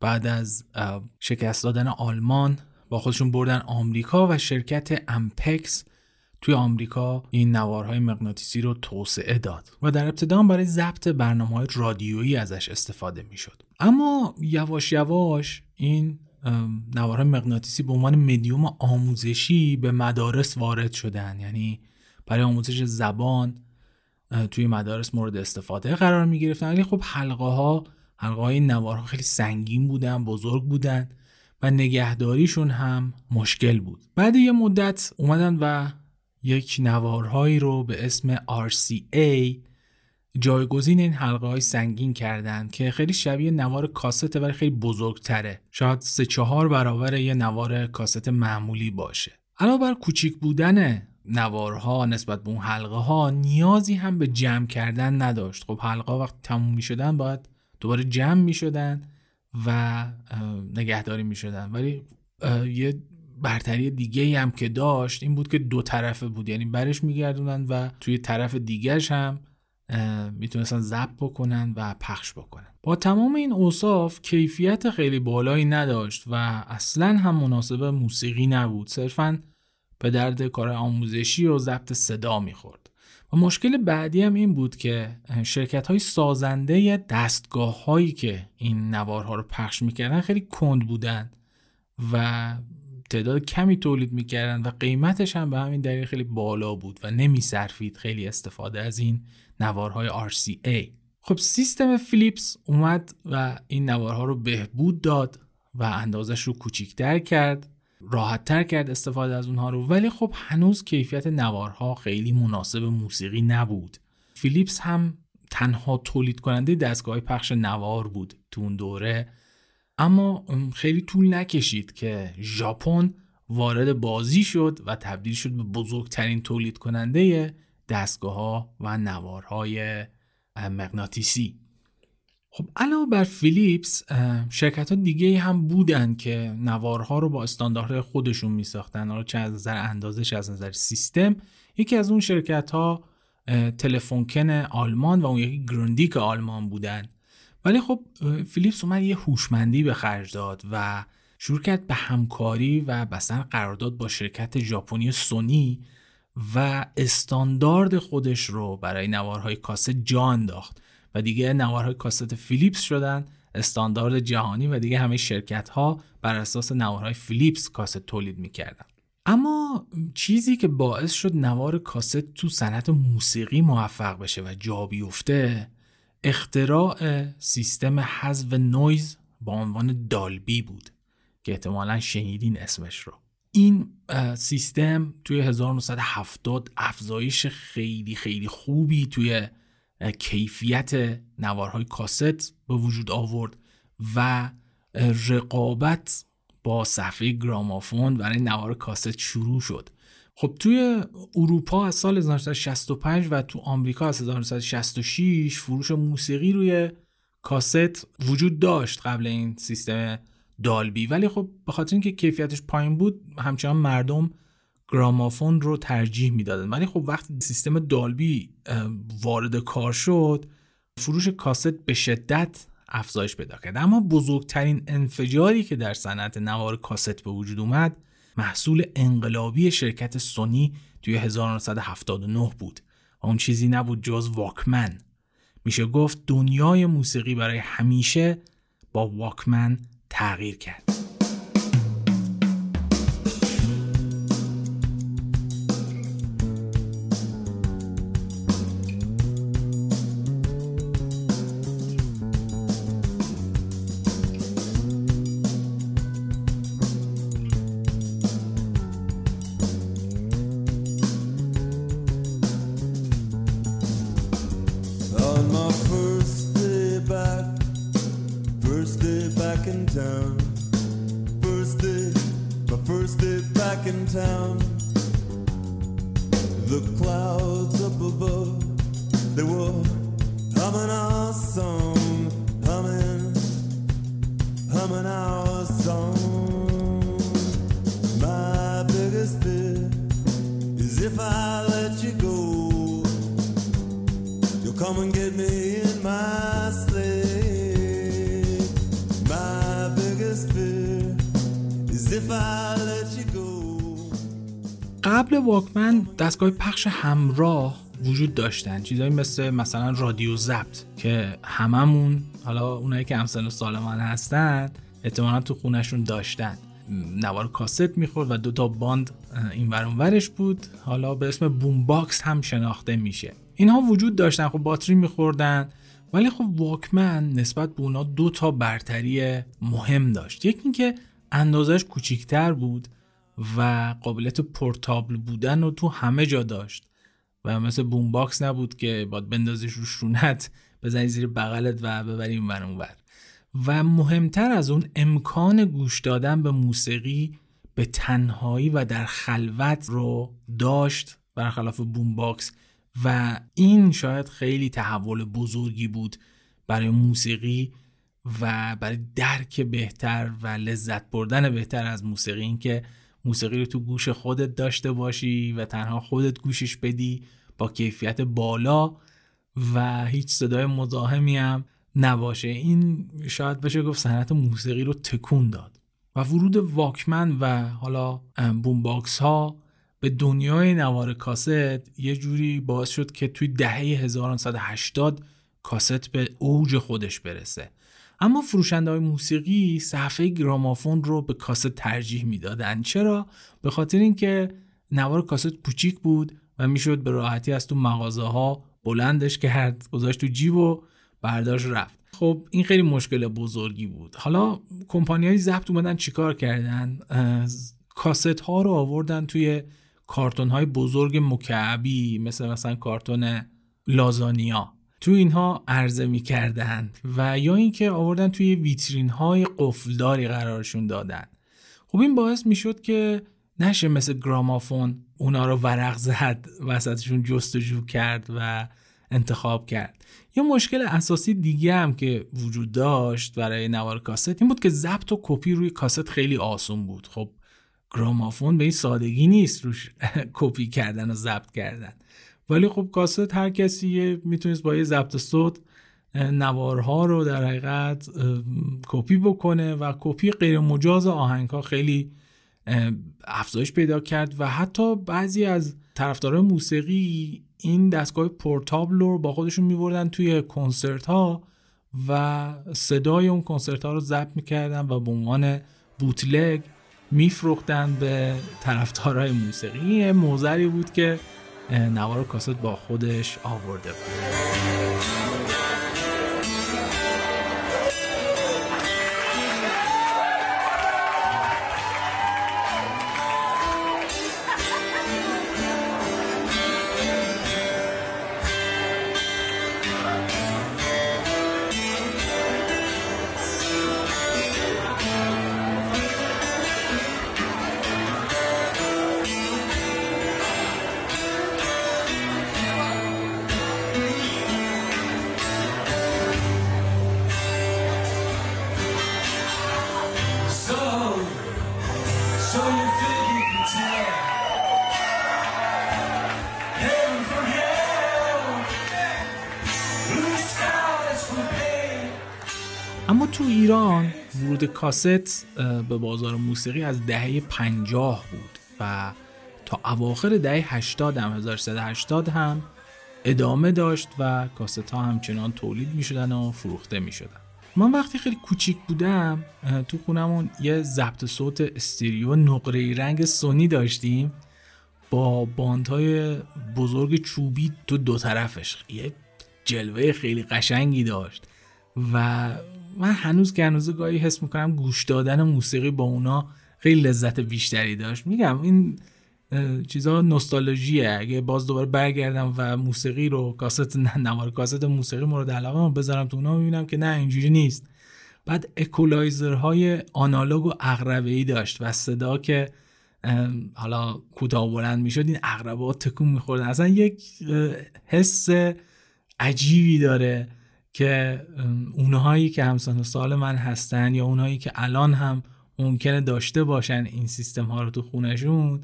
بعد از شکست دادن آلمان با خودشون بردن آمریکا و شرکت امپکس توی آمریکا این نوارهای مغناطیسی رو توسعه داد و در ابتدا برای ضبط برنامه های رادیویی ازش استفاده می‌شد. اما یواش یواش این نوارهای مغناطیسی به عنوان مدیوم آموزشی به مدارس وارد شدن. یعنی برای آموزش زبان توی مدارس مورد استفاده قرار می گرفتن ولی خب حلقه ها حلقه های نوارها خیلی سنگین بودن بزرگ بودن. و نگهداریشون هم مشکل بود. بعد یه مدت اومدن و یک نوارهایی رو به اسم RCA جایگزین این حلقه های سنگین کردن که خیلی شبیه نوار کاسته ولی خیلی بزرگتره. شاید سه چهار برابر یه نوار کاست معمولی باشه. علاوه بر کوچیک بودن نوارها نسبت به اون حلقه ها نیازی هم به جمع کردن نداشت. خب حلقه وقت تموم می شدن باید دوباره جمع می شدن و نگهداری می شدن ولی یه برتری دیگه هم که داشت این بود که دو طرفه بود. یعنی برش میگردونن و توی طرف دیگرش هم می‌تونستن ضبط بکنن و پخش بکنن. با تمام این اوصاف کیفیت خیلی بالایی نداشت و اصلا هم مناسب موسیقی نبود. صرفا به درد کار آموزشی و ضبط صدا می‌خورد. و مشکل بعدی هم این بود که شرکت های سازنده دستگاه هایی که این نوارها رو پخش می‌کردن خیلی کند بودن و تعداد کمی تولید می‌کردن و قیمتش هم به همین دلیل خیلی بالا بود و نمیصرفید خیلی استفاده از این نوارهای RCA خب سیستم فیلیپس اومد و این نوارها رو بهبود داد و اندازش رو کوچیکتر کرد. راحتتر کرد استفاده از اونها رو ولی خب هنوز کیفیت نوارها خیلی مناسب موسیقی نبود. فیلیپس هم تنها تولید کننده دستگاه پخش نوار بود تو اون دوره. اما خیلی طول نکشید که ژاپن وارد بازی شد و تبدیل شد به بزرگترین تولید کننده دستگاه ها و نوارهای مغناطیسی. خب علاوه بر فیلیپس شرکت ها دیگه هم بودن که نوارها رو با استانداردهای خودشون می ساختن حالا چه از نظر اندازه چه از نظر سیستم. یکی از اون شرکت ها تلفونکن آلمان و اون یکی گروندیک آلمان بودن. ولی خب فیلیپس اومد یه هوشمندی به خرج داد و کرد به همکاری و بستن قرارداد با شرکت ژاپنی سونی و استاندارد خودش رو برای نوارهای کاست جا انداخت. و دیگه نوارهای کاست فیلیپس شدن استاندارد جهانی و دیگه همه شرکت ها بر اساس نوارهای فیلیپس کاست تولید می‌کردن. اما چیزی که باعث شد نوار کاست تو صنعت موسیقی موفق بشه و جا بیفته اختراع سیستم حذف نویز با عنوان دالبی بود که احتمالا شنیدین اسمش رو. این سیستم توی 1970 افزایش خیلی خیلی خوبی توی کیفیت نوارهای کاست به وجود آورد و رقابت با صفحه گرامافون برای نوار کاست شروع شد. خب توی اروپا از سال 1965 و تو آمریکا از 1966 فروش موسیقی روی کاست وجود داشت قبل این سیستم دالبی. ولی خب به خاطر اینکه کیفیتش پایین بود همچنان مردم گرامافون رو ترجیح می‌دادن. ولی خب وقتی سیستم دالبی وارد کار شد فروش کاست به شدت افزایش پیدا کرد. اما بزرگترین انفجاری که در صنعت نوار کاست به وجود اومد محصول انقلابی شرکت سونی توی 1979 بود. و اون چیزی نبود جز واکمن. میشه گفت دنیای موسیقی برای همیشه با واکمن تغییر کرد. دستگاه پخش همراه وجود داشتن. چیزایی مثل مثلا رادیو ضبط که هممون حالا اونایی که همسن و سال من هستن احتمالا تو خونشون داشتن. نوار کاست می‌خورد و دوتا باند این ورش بود. حالا به اسم boom box هم شناخته میشه. اینها وجود داشتن. خب باتری میخوردن. ولی خب واکمن نسبت به اونا دو تا برتری مهم داشت. یکی اینکه اندازش کوچیکتر بود. و قابلیت portable بودن رو تو همه جا داشت. و مثل boom box نبود که باید بندازیش رو شونت بزنی زیر بغلت و ببری این ور و مهمتر از اون امکان گوش دادن به موسیقی به تنهایی و در خلوت رو داشت برخلاف boom box و این شاید خیلی تحول بزرگی بود برای موسیقی و برای درک بهتر و لذت بردن بهتر از موسیقی. اینکه موسیقی رو تو گوش خودت داشته باشی و تنها خودت گوشش بدی با کیفیت بالا و هیچ صدای مزاحمی هم نباشه. این شاید بشه گفت صنعت موسیقی رو تکون داد و ورود واکمن و حالا boom box ها به دنیای نوار کاست یه جوری باعث شد که توی دهه 1980 کاست به اوج خودش برسه. اما فروشنده های موسیقی صفحه گرامافون رو به کاست ترجیح می‌دادن. چرا؟ به خاطر اینکه نوار کاست پوچیک بود و می‌شد به راحتی از تو مغازه ها بلندش کرد گذاشت تو جیب و برداشت رفت. خب این خیلی مشکل بزرگی بود. حالا کمپانی های ضبط اومدن چیکار کردن؟ کاست ها رو آوردن توی کارتون های بزرگ مکعبی مثل مثلا کارتون لازانیا. تو اینها عرضه می‌کردن و یا اینکه آوردن توی ویترین های قفلداری قرارشون دادن. خب این باعث می‌شد که نشه مثل گرامافون اونا رو ورق زد وسطشون جستجو کرد و انتخاب کرد. یه مشکل اساسی دیگه هم که وجود داشت برای نوار کاست این بود که ضبط و کپی روی کاست خیلی آسون بود. خب گرامافون به این سادگی نیست روش *laughs* کپی کردن و ضبط کردن. ولی خب کاست هر کسی می‌تونست با یه ضبط صوت نوارها رو در حقیقت کپی بکنه و کپی غیر مجاز آهنگ ها خیلی افزایش پیدا کرد و حتی بعضی از طرفدارای موسیقی این دستگاه پورتابل رو با خودشون میبردن توی کنسرت ها و صدای اون کنسرت ها رو ضبط می‌کردن و به عنوان بوتلگ میفروختن به طرفدارای موسیقی. موزری بود که نوار کاست با خودش آورده بود. ایران ورود کاست به بازار موسیقی از دهه 50 بود و تا اواخر دهه 80 هم 1380 هم ادامه داشت و کاست ها همچنان تولید می شدن و فروخته می شدن من وقتی خیلی کوچیک بودم تو خونمون یه ضبط صوت استریو نقره رنگ سونی داشتیم. با باندهای بزرگ چوبی تو دو طرفش. یه جلوه خیلی قشنگی داشت و من هنوز هنوز گاهی حس می‌کنم گوش دادن موسیقی با اونا خیلی لذت بیشتری داشت. میگم این چیزا نوستالژیه. اگه باز دوباره برگردم و موسیقی رو کاست نوار کاست موسیقی مورد علاقه بذارم تو اونا می‌بینم که نه اینجوری نیست. بعد اکولایزرهای آنالوگ و اقربه ای داشت و صدا که حالا کوتاه بلند می‌شد این اقربات تکون میخوردن. اصلا یک حس عجیبی داره. که اونهایی که همسان سال من هستن یا اونهایی که الان هم ممکنه داشته باشن این سیستم ها رو تو خونشون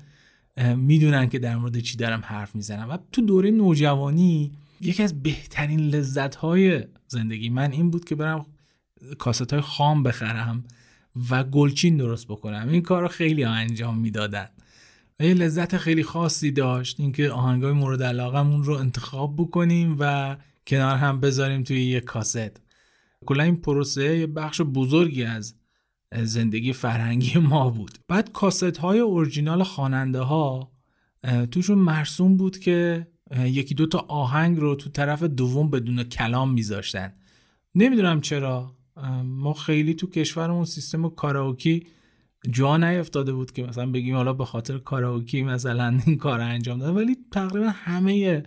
می‌دونن که در مورد چی دارم حرف می‌زنم. و تو دوره نوجوانی یکی از بهترین لذت های زندگی من این بود که برم کاست های خام بخرم و گلچین درست بکنم. این کار رو خیلی انجام می‌دادن. و یه لذت خیلی خاصی داشت اینکه آهنگای مورد علاقمون رو انتخاب بکنیم و کنار هم بذاریم توی یه کاست. کلا این پروسه یه بخش بزرگی از زندگی فرهنگی ما بود. بعد کاست های اورجینال خواننده ها توشون مرسوم بود که یکی دو تا آهنگ رو تو طرف دوم بدون کلام میذاشتن. نمی‌دونم چرا. ما خیلی تو کشورمون سیستم کاراوکی جا نیفتاده بود که مثلا بگیم حالا به خاطر کاراوکی مثلا این کار انجام دادن. ولی تقریبا همه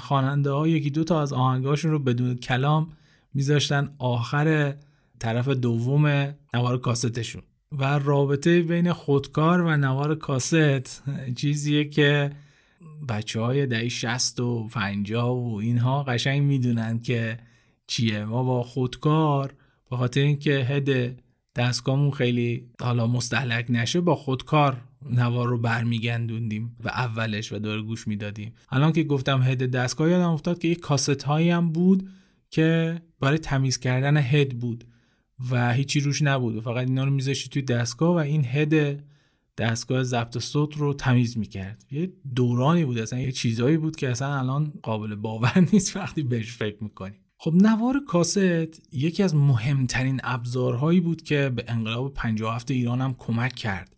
خواننده ها یکی دو تا از آهنگاشون رو بدون کلام میذاشتن آخر طرف دوم نوار کاستشون. و رابطه بین خودکار و نوار کاست چیزیه که بچه های دهی شست و پنجاه و اینها قشنگ می‌دونن که چیه. ما با خودکار به خاطر اینکه هد دستگاهمون خیلی حالا مستحلک نشه با خودکار نوار رو برمیگندوندیم و اولش و دور گوش می‌دادیم. الان که گفتم هد دستگاه یادم افتاد که یک کاست هایی هم بود که برای تمیز کردن هد بود و هیچی روش نبود فقط اینا رو میذاشتی توی دستگاه و این هد دستگاه ضبط صوت رو تمیز می‌کرد. یه دورانی بود اصلا یه چیزایی بود که اصلا الان قابل باور *laughs* نیست وقتی بهش فکر می‌کنی. خب نوار کاست یکی از مهمترین ابزارهایی بود که به انقلاب 57 ایران هم کمک کرد.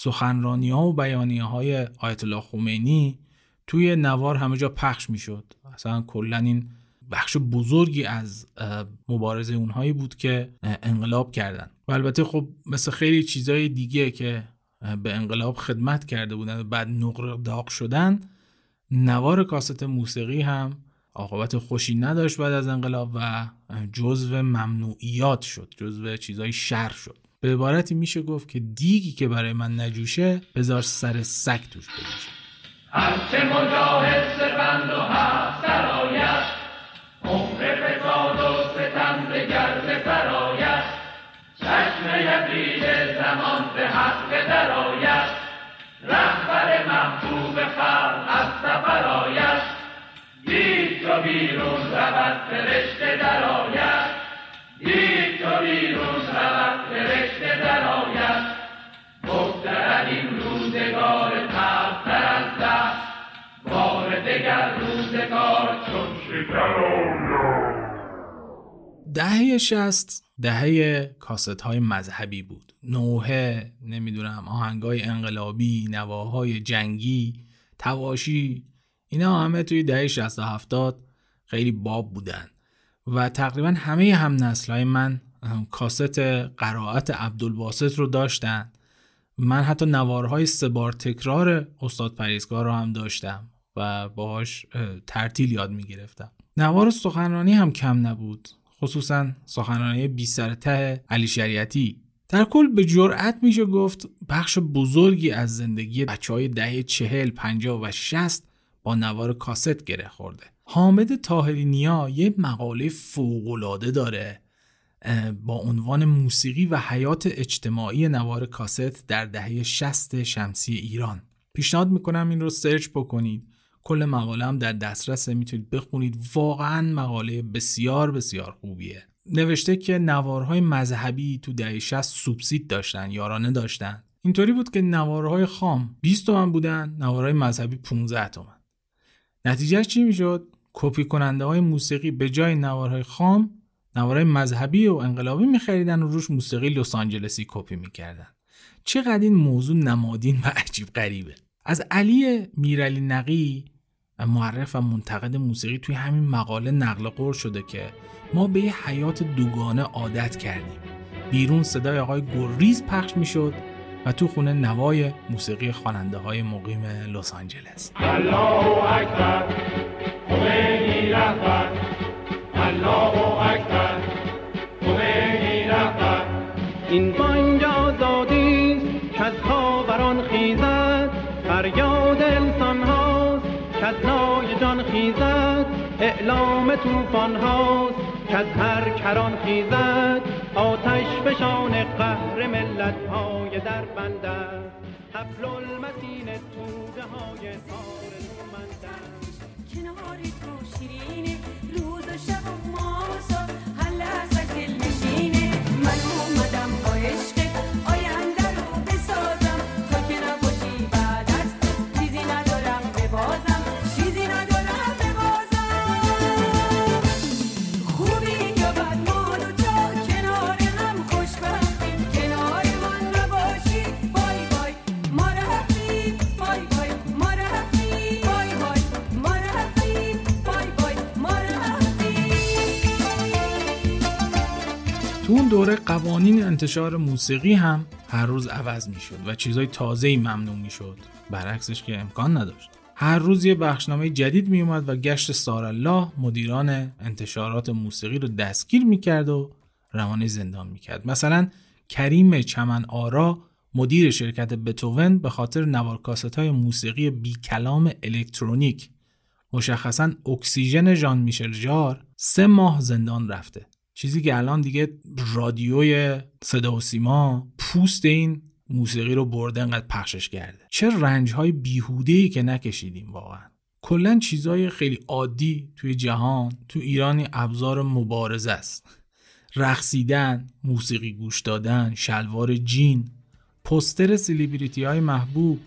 سخنرانی ها و بیانیه های آیت الله خمینی توی نوار همه جا پخش می‌شد. اصلا کلا این بخش بزرگی از مبارزه اونهایی بود که انقلاب کردن. و البته خب مثل خیلی چیزهای دیگه که به انقلاب خدمت کرده بودن و بعد نقره داغ شدن نوار کاست موسیقی هم عاقبت خوشی نداشت بعد از انقلاب و جزو ممنوعیات شد جزو چیزای شر شد. به عبارتی میشه گفت که دیگی که برای من نجوشه بذار سر سگ توش بجوشه هرچه مجاهد سپند و هفت سرایت عمر فساد و ستم گرد سرایت چشم یقین زمان به حق درایت رهبر محبوب خلق از سفر آید دید تو بیرون رود فرشته درآید دهه شست دهه کاست های مذهبی بود. نوحه نمی‌دونم آهنگ های انقلابی نواهای جنگی تواشی اینا همه توی دهه 60 و 70 خیلی باب بودن. و تقریبا همه هم نسل های من کاست قرائت عبدالباسط رو داشتن. من حتی نوارهای سه بار تکرار استاد پریزگار رو هم داشتم. و باهاش ترتیل یاد می گرفتم نوار سخنرانی هم کم نبود خصوصا سخنرانی بی سر ته علی شریعتی در کل به جرأت میشه گفت بخش بزرگی از زندگی بچه های دهه چهل، پنجاه و شست با نوار کاست گره خورده. حامد تاهری نیا یه مقاله فوقالعاده داره با عنوان موسیقی و حیات اجتماعی نوار کاست در دهه شست شمسی ایران. پیشنهاد می‌کنم این رو سرچ بکنید. کل مقاله هم در دسترس می‌تونید بخونید. واقعا مقاله بسیار بسیار خوبیه. نوشته که نوارهای مذهبی تو دهه 60 سوبسید داشتن یارانه داشتن. اینطوری بود که نوارهای خام 20 تومن بودن نوارهای مذهبی 15 تومن. نتیجه چی می‌شد؟ کپی کننده های موسیقی به جای نوارهای خام نوارهای مذهبی و انقلابی میخریدن و روش موسیقی لس آنجلسی کپی می‌کردن. چقدر این موضوع نمادین و عجیب غریبه. از علی میرعلی نقی معرف و منتقد موسیقی توی همین مقاله نقل قول شده که ما به یه حیات دوگانه عادت کردیم. بیرون صدای آقای گریز پخش می‌شد و تو خونه نوای موسیقی خواننده های مقیم لس آنجلس. این بانگ آزادی که از خاوران خیزد فریاد خیزد اعلام توفان هاست که از هر کران خیزد. آتش فشان قهر ملت های در بند است حبل المتین انتشار موسیقی هم هر روز عوض می‌شد و چیزای تازه‌ای ممنوع می‌شد. برعکسش که امکان نداشت. هر روز یه بخشنامه جدید میومد و گشت سارالله مدیران انتشارات موسیقی رو دستگیر می‌کرد و روانه زندان می‌کرد. مثلا کریم چمن آرا مدیر شرکت بتوون به خاطر نوارکاست های موسیقی بی کلام الکترونیک مشخصا اکسیژن ژان میشل ژار سه ماه زندان رفته. چیزی که الان دیگه رادیوی صدا و سیما پوست این موسیقی رو برده انقدر پخشش کرده. چه رنج های بیهوده که نکشیدیم واقعا. کلا چیزای خیلی عادی توی جهان تو ایرانی ابزار مبارزه است. رقصیدن موسیقی گوش دادن شلوار جین پستر سلیبریتی های محبوب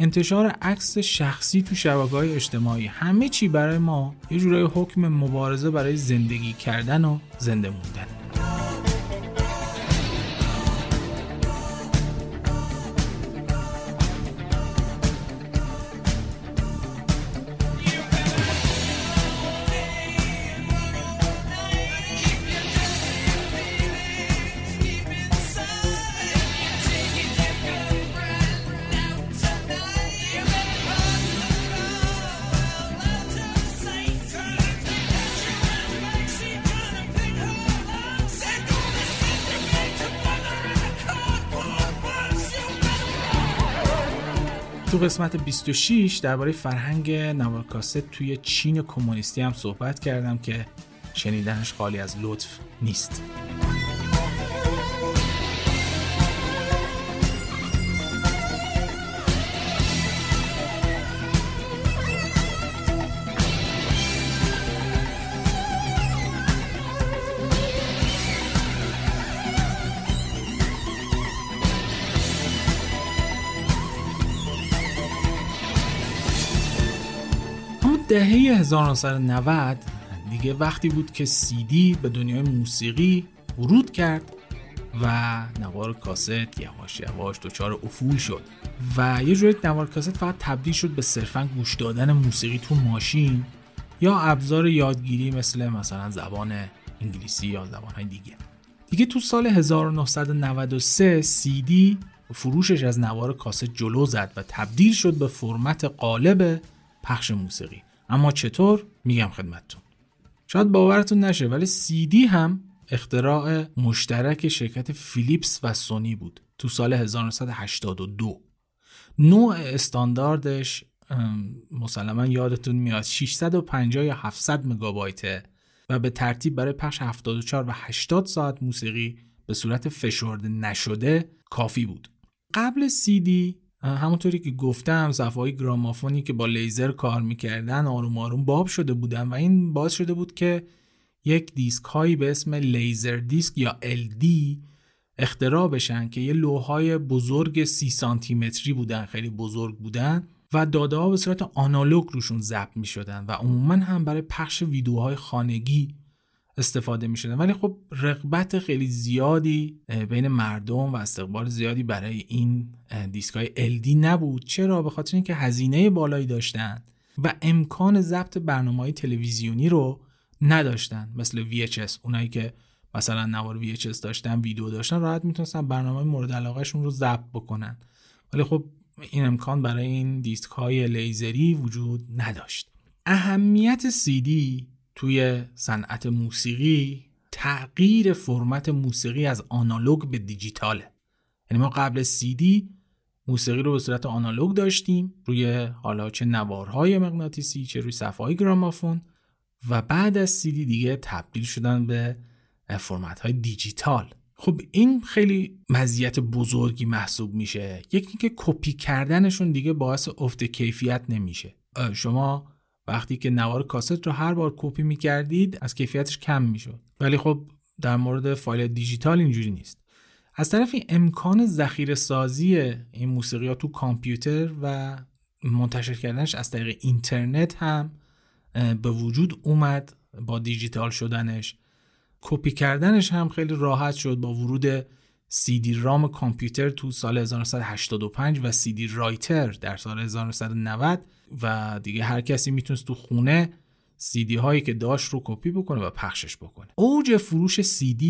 انتشار عکس شخصی تو شبکه های اجتماعی. همه چی برای ما یه جورای حکم مبارزه برای زندگی کردن و زنده موندن. تو قسمت 26 درباره فرهنگ نوار کاست توی چین کمونیستی هم صحبت کردم که شنیدنش خالی از لطف نیست. دهه 1990 دیگه وقتی بود که سیدی به دنیای موسیقی ورود کرد و نوار کاست یواش یواش دچار افول شد و یه جوری نوار کاست فقط تبدیل شد به صرفا گوش دادن موسیقی تو ماشین یا ابزار یادگیری مثل مثلا زبان انگلیسی یا زبانهای دیگه. دیگه تو سال 1993 سیدی فروشش از نوار کاست جلو زد و تبدیل شد به فرمت قالب پخش موسیقی. اما چطور میگم خدمتتون. شاید باورتون نشه ولی سیدی هم اختراع مشترک شرکت فیلیپس و سونی بود تو سال 1982 نوع استانداردش مسلما یادتون میاد 650 یا 700 مگابایته و به ترتیب برای پخش 74 و 80 ساعت موسیقی به صورت فشرده نشده کافی بود. قبل CD همونطوری که گفتم صفحه گرامافونی که با لیزر کار می‌کردن آروم آروم باب شده بودن و این باعث شده بود که یک دیسک هایی به اسم laser disc یا LD اختراع بشن که یه لوح‌های بزرگ سی سانتی متری بودن خیلی بزرگ بودن و داده ها به صورت آنالوگ روشون ضبط می شدن و عموما هم برای پخش ویدیوهای خانگی استفاده می شدن ولی خب رغبت خیلی زیادی بین مردم و استقبال زیادی برای این دیسک های LD نبود. چرا؟ به خاطر اینکه هزینه بالایی داشتن و امکان ضبط برنامه های تلویزیونی رو نداشتن. مثل VHS اونایی که مثلا نوار VHS داشتن ویدیو داشتن راحت می‌تونستن برنامه مورد علاقهشون رو ضبط بکنن. ولی خب این امکان برای این دیسک های لیزری وجود نداشت. اهمیت CD توی صنعت موسیقی تغییر فرمت موسیقی از آنالوگ به دیجیتاله. یعنی ما قبل CD موسیقی رو به صورت آنالوگ داشتیم روی حالا چه نوارهای مغناطیسی چه روی صفحه گرامافون و بعد از سیدی دیگه تبدیل شدن به فرمت های دیجیتال. خب این خیلی مزیت بزرگی محسوب میشه. یکی که کپی کردنشون دیگه باعث افت کیفیت نمیشه. شما وقتی که نوار کاست رو هر بار کپی می‌کردید از کیفیتش کم می‌شد. ولی خب در مورد فایل دیجیتال اینجوری نیست. از طرفی امکان ذخیره سازی این موسیقی ها تو کامپیوتر و منتشر کردنش از طریق اینترنت هم به وجود اومد با دیجیتال شدنش. کپی کردنش هم خیلی راحت شد با ورود CD ROM کامپیوتر تو سال 1985 و CD writer در سال 1990 و دیگه هر کسی می‌تونست تو خونه CD هایی که داشت رو کپی بکنه و پخشش بکنه. اوج فروش CD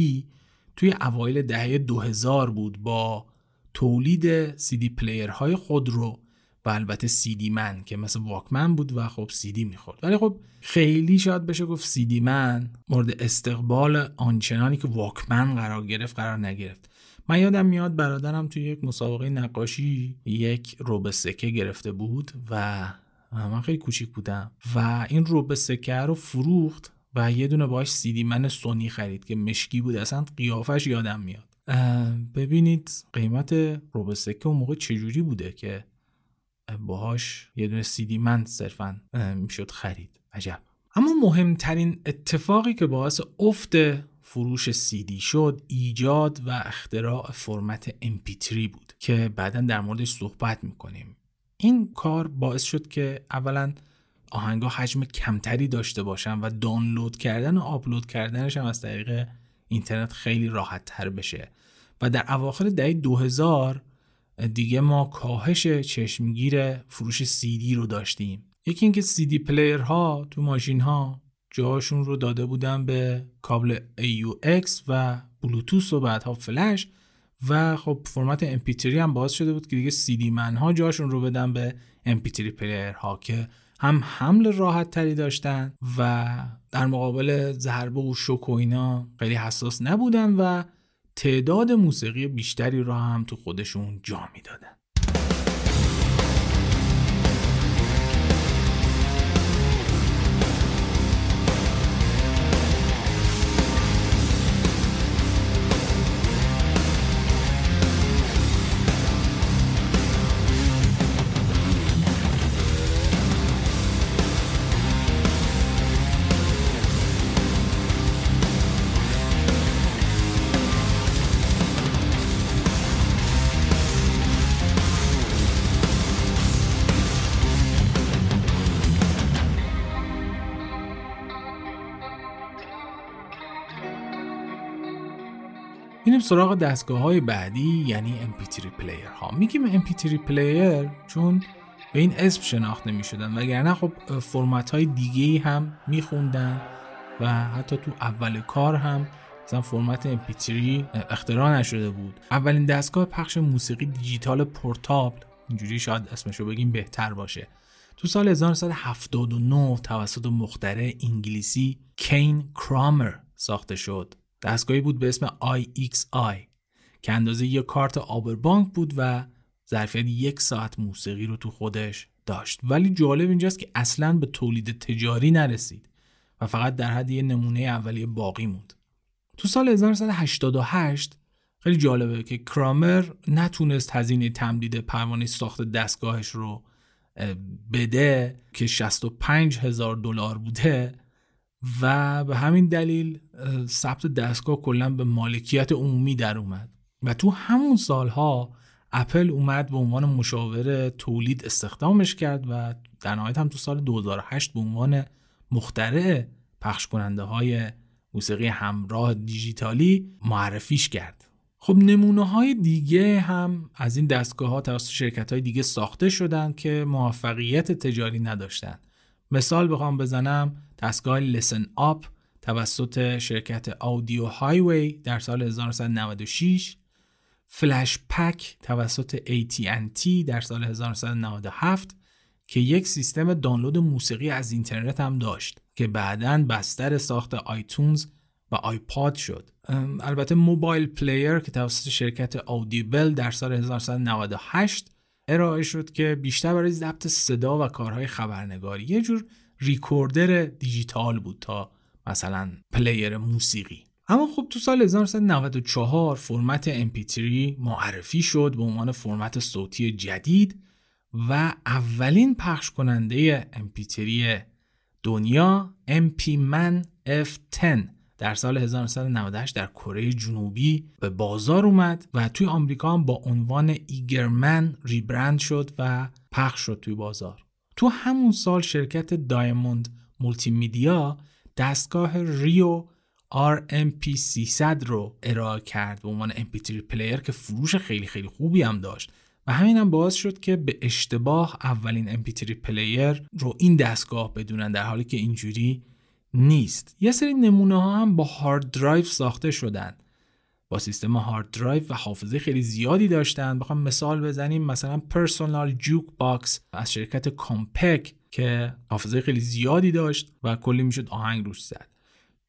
توی اوایل دهه 2000 بود با تولید CD player های خودرو و البته CD Man که مثل واکمن بود و خب سیدی می‌خورد. ولی خب خیلی شاید بشه گفت CD Man مورد استقبال آنچنانی که واکمن قرار گرفت قرار نگرفت. من یادم میاد برادرم توی یک مسابقه نقاشی یک ربع سکه گرفته بود و من خیلی کوچیک بودم. و این روبه سکه رو فروخت و یه دونه باش سیدی من سونی خرید که مشکی بود. اصلا قیافش یادم میاد. ببینید قیمت روبه سکه اون موقع چجوری بوده که باهاش یه دونه سیدی من صرفا می‌شد خرید. عجب. اما مهمترین اتفاقی که باعث افت فروش سیدی شد ایجاد و اختراع فرمت MP3 بود که بعدا در موردش صحبت می‌کنیم. این کار باعث شد که اولا آهنگا حجم کمتری داشته باشن و دانلود کردن و آپلود کردنش هم از طریق اینترنت خیلی راحت تر بشه. و در اواخر دهه 2000 دیگه ما کاهش چشمگیر فروش CD رو داشتیم. یکی اینکه CD player ها تو ماشین ها جاشون رو داده بودن به کابل AUX و بلوتوث و بعدها فلش و خب فرمت MP3 هم باز شده بود که دیگه CD من ها جاشون رو بدن به MP3 پلیر ها که هم حمل راحت تری داشتن و در مقابل ضربه و شوک و اینا خیلی حساس نبودن و تعداد موسیقی بیشتری را هم تو خودشون جا می‌دادن. میریم سراغ دستگاه های بعدی یعنی MP3 player ها میگیم MP3 player چون به این اسم شناخته می شدن وگرنه خب فرمت های دیگه هم میخوندن و حتی تو اول کار هم مثلا فرمت MP3 اختراع نشده بود. اولین دستگاه پخش موسیقی دیجیتال portable. اینجوری شاید اسمشو بگیم بهتر باشه. تو سال 1979 توسط مخترع انگلیسی کین کرامر ساخته شد. دستگاهی بود به اسم IXI که اندازه یک کارت آبربانک بود و ظرفیت یک ساعت موسیقی رو تو خودش داشت. ولی جالب اینجاست که اصلا به تولید تجاری نرسید و فقط در حد یه نمونه اولیه باقی موند. تو سال 1988 خیلی جالبه که کرامر نتونست هزینه تمدید پروانه ساخت دستگاهش رو بده که 65 هزار دلار بوده. و به همین دلیل ثبت دستگاه کلا به مالکیت عمومی در اومد. و تو همون سالها اپل اومد به عنوان مشاور تولید استخدامش کرد و در نهایت هم تو سال 2008 به عنوان مخترع پخش کننده های موسیقی همراه دیجیتالی معرفیش کرد. خب نمونه های دیگه هم از این دستگاه ها توسط شرکت های دیگه ساخته شدن که موفقیت تجاری نداشتن. مثال بخوام بزنم. دستگاه Listen Up توسط شرکت Audio Highway در سال 1996 FlashPAC توسط AT&T در سال 1997 که یک سیستم دانلود موسیقی از اینترنت هم داشت که بعدا بستر ساخت iTunes و iPod شد. البته MobilePlayer که توسط شرکت Audible در سال 1998 ارائه شد که بیشتر برای ضبط صدا و کارهای خبرنگاری. یه جور recorder دیجیتال بود تا مثلا player موسیقی. اما خب تو سال 1994 فرمت MP3 معرفی شد به عنوان فرمت صوتی جدید و اولین پخش کننده MP3 دنیا MP-Man F10 در سال 1998 در کره جنوبی به بازار اومد و توی آمریکا هم با عنوان Eigerman rebrand شد و پخش شد توی بازار. تو همون سال شرکت Diamond Multimedia دستگاه Rio RMP300 رو ارائه کرد به عنوان MP3 player که فروش خیلی خیلی خوبی هم داشت و همین هم باعث شد که به اشتباه اولین MP3 player رو این دستگاه بدونن در حالی که اینجوری نیست. یه سری نمونه ها هم با hard drive ساخته شدن. با سیستم hard drive و حافظه خیلی زیادی داشتن. بخوام مثال بزنیم. مثلا Personal Jukebox از شرکت Compaq که حافظه خیلی زیادی داشت و کلی می‌شد آهنگ روش زد.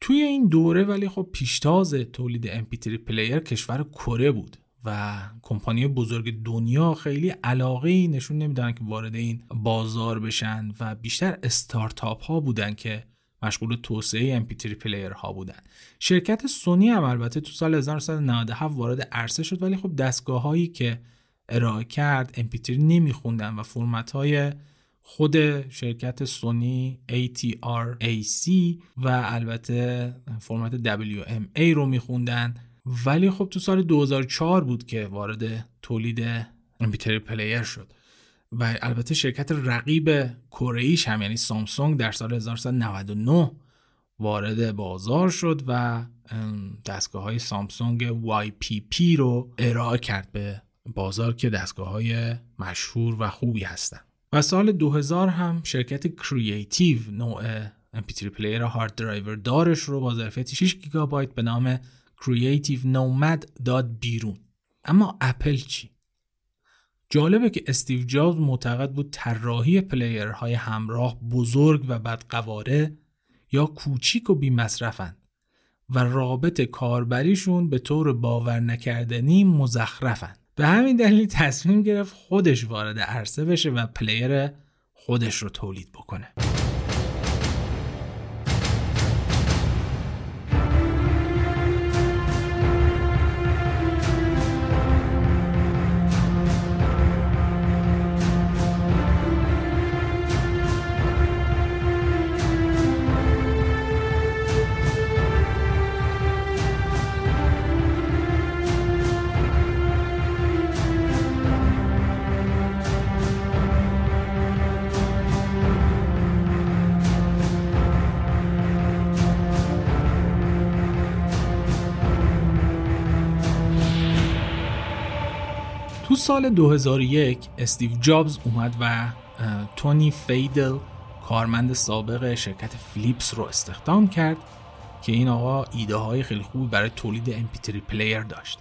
توی این دوره ولی خب پیشتاز تولید MP3 player کشور کره بود و کمپانی بزرگ دنیا خیلی علاقه نشون نمیدن که وارد این بازار بشن و بیشتر استارتاپ ها بودن که مشغول توسعه MP3 player ها بودن. شرکت سونی هم البته تو سال 1997 وارد عرصه شد ولی خب دستگاه هایی که ارائه کرد MP3 نمیخوندن و فرمت های خود شرکت سونی ATRAC و البته فرمت WMA رو میخوندن. ولی خب تو سال 2004 بود که وارد تولید MP3 پلیر شد. و البته شرکت رقیب کره هم یعنی سامسونگ در سال 1999 وارد بازار شد و دستگاه های سامسونگ YPP رو ارائه کرد به بازار که دستگاه های مشهور و خوبی هستن و سال 2000 هم شرکت Creative نوع MP3 player hard drive دارش رو با ظرفیت 6 گیگابایت به نام Creative Nomad داد بیرون اما اپل چی؟ جالبه که استیو جابز معتقد بود طراحی player های همراه بزرگ و بدقواره یا کوچیک و بی مصرفن و رابط کاربریشون به طور باور نکردنی مزخرفن به همین دلیل تصمیم گرفت خودش وارد عرصه بشه و player خودش رو تولید بکنه. تو سال 2001 استیو جابز اومد و تونی فیدل کارمند سابق شرکت فیلیپس رو استخدام کرد که این آقا ایده های خیلی خوبی برای تولید MP3 player داشت.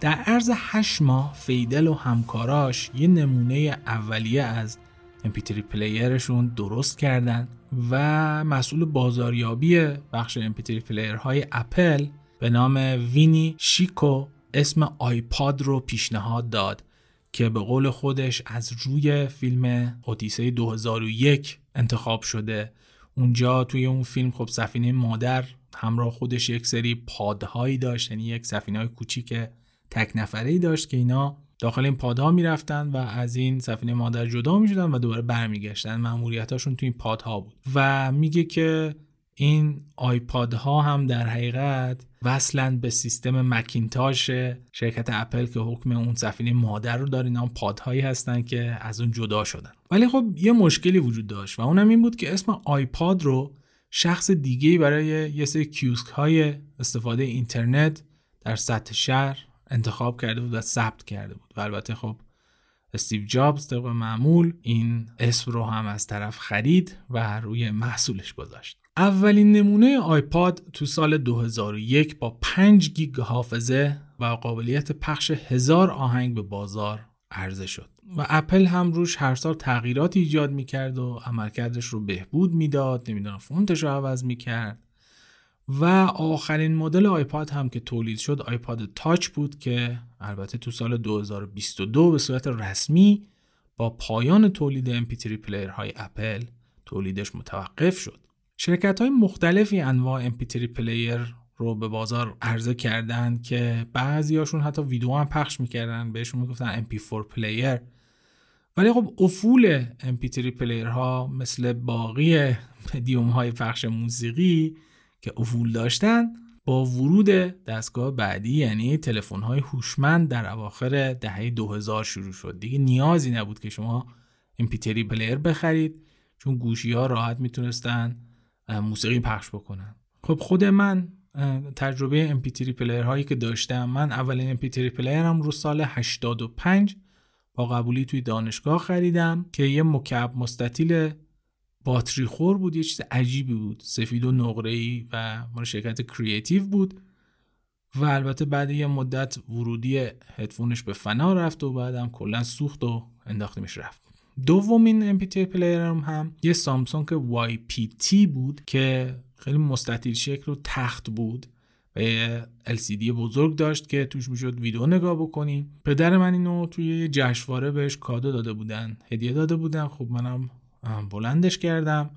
در عرض 8 ماه فیدل و همکاراش یه نمونه اولیه از MP3 player شون درست کردن و مسئول بازاریابی بخش MP3 player های اپل به نام وینی شیکو اسم آیپاد رو پیشنهاد داد. که به قول خودش از روی فیلم اودیسه 2001 انتخاب شده. اونجا توی اون فیلم خب سفینه مادر همراه خودش یک سری پادهایی داشت یعنی یک سفینه های کوچیک تک نفره ای داشت که اینا داخل این پادها می‌رفتن و از این سفینه مادر جدا می‌شدن و دوباره برمیگشتن. مأموریتاشون توی این پادها بود. و میگه که این آیپاد ها هم در حقیقت وصلند به سیستم مکینتاش شرکت اپل که حکم اون سفینه مادر رو داره. اینا pod هایی هستن که از اون جدا شدن. ولی خب یه مشکلی وجود داشت و اونم این بود که اسم آیپاد رو شخص دیگه برای یه سری کیوسک های استفاده اینترنت در سطح شهر انتخاب کرده بود و ثبت کرده بود. و البته خب استیو جابز طبق معمول این اسم رو هم از طرف خرید و روی محصولش گذاشت. اولین نمونه آیپاد تو سال 2001 با 5 گیگ حافظه و قابلیت پخش هزار آهنگ به بازار عرضه شد. و اپل هم روش هر سال تغییرات ایجاد می‌کرد و عملکردش رو بهبود می‌داد نمی‌دونم فونتش رو عوض می‌کرد. و آخرین مدل آیپاد هم که تولید شد آیپاد تاچ بود که البته تو سال 2022 به صورت رسمی با پایان تولید MP3 player های اپل تولیدش متوقف شد. شرکت های مختلفی انواع MP3 player رو به بازار عرضه کردن که بعضیاشون حتی ویدیو هم پخش می‌کردن بهشون می‌گفتن MP4 player ولی خب افول MP3 player ها مثل باقی مدیوم های پخش موسیقی که افول داشتن با ورود دستگاه بعدی یعنی تلفن های هوشمند در اواخر دهه 2000 شروع شد. دیگه نیازی نبود که شما MP3 player بخرید چون گوشی ها راحت می‌تونستن موسیقی پخش بکنن. خب خود من تجربه MP3 player هایی که داشتم من اولین MP3 player م رو سال 85 با قبولی توی دانشگاه خریدم که یه مکعب مستطیل باتری خور بود یه چیز عجیبی بود. سفید و نقره ای و مال شرکت کریتیو بود و البته بعد یه مدت ورودی هدفونش به فنا رفت و بعدم کلا سوخت و انداختیمش رفت. دومین MP3 player م هم یه سامسونگ YPT بود که خیلی مستطیل شکل و تخت بود و یه LCD بزرگ داشت که توش می‌شد ویدیو نگاه بکنیم پدر من اینو توی یه جشنواره بهش کادو داده بودن هدیه داده بودن. خب منم بلندش کردم.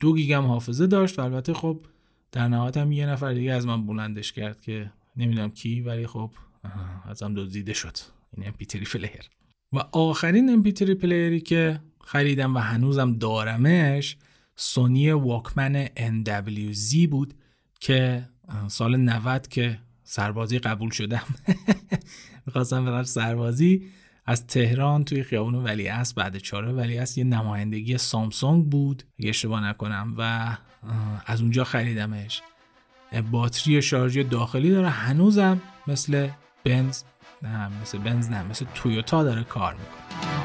دو گیگم حافظه داشت و البته خب در نهایت هم یه نفر دیگه از من بلندش کرد که نمی‌دونم کی ولی خب ازم دزدیده شد این MP3 player. و آخرین MP3 player ی که خریدم و هنوزم دارمش سونی واکمن NWZ بود که سال 90 که سربازی قبول شدم. *laughs* می‌خواستم برم سربازی از تهران توی خیابون ولی بعد چاره ولی یه نمایندگی سامسونگ بود اگه اشتباه نکنم و از اونجا خریدمش. باتری شارژی داخلی داره. هنوزم مثل بنز نه مثل بنز نه مثل تویوتا داره کار می‌کنه.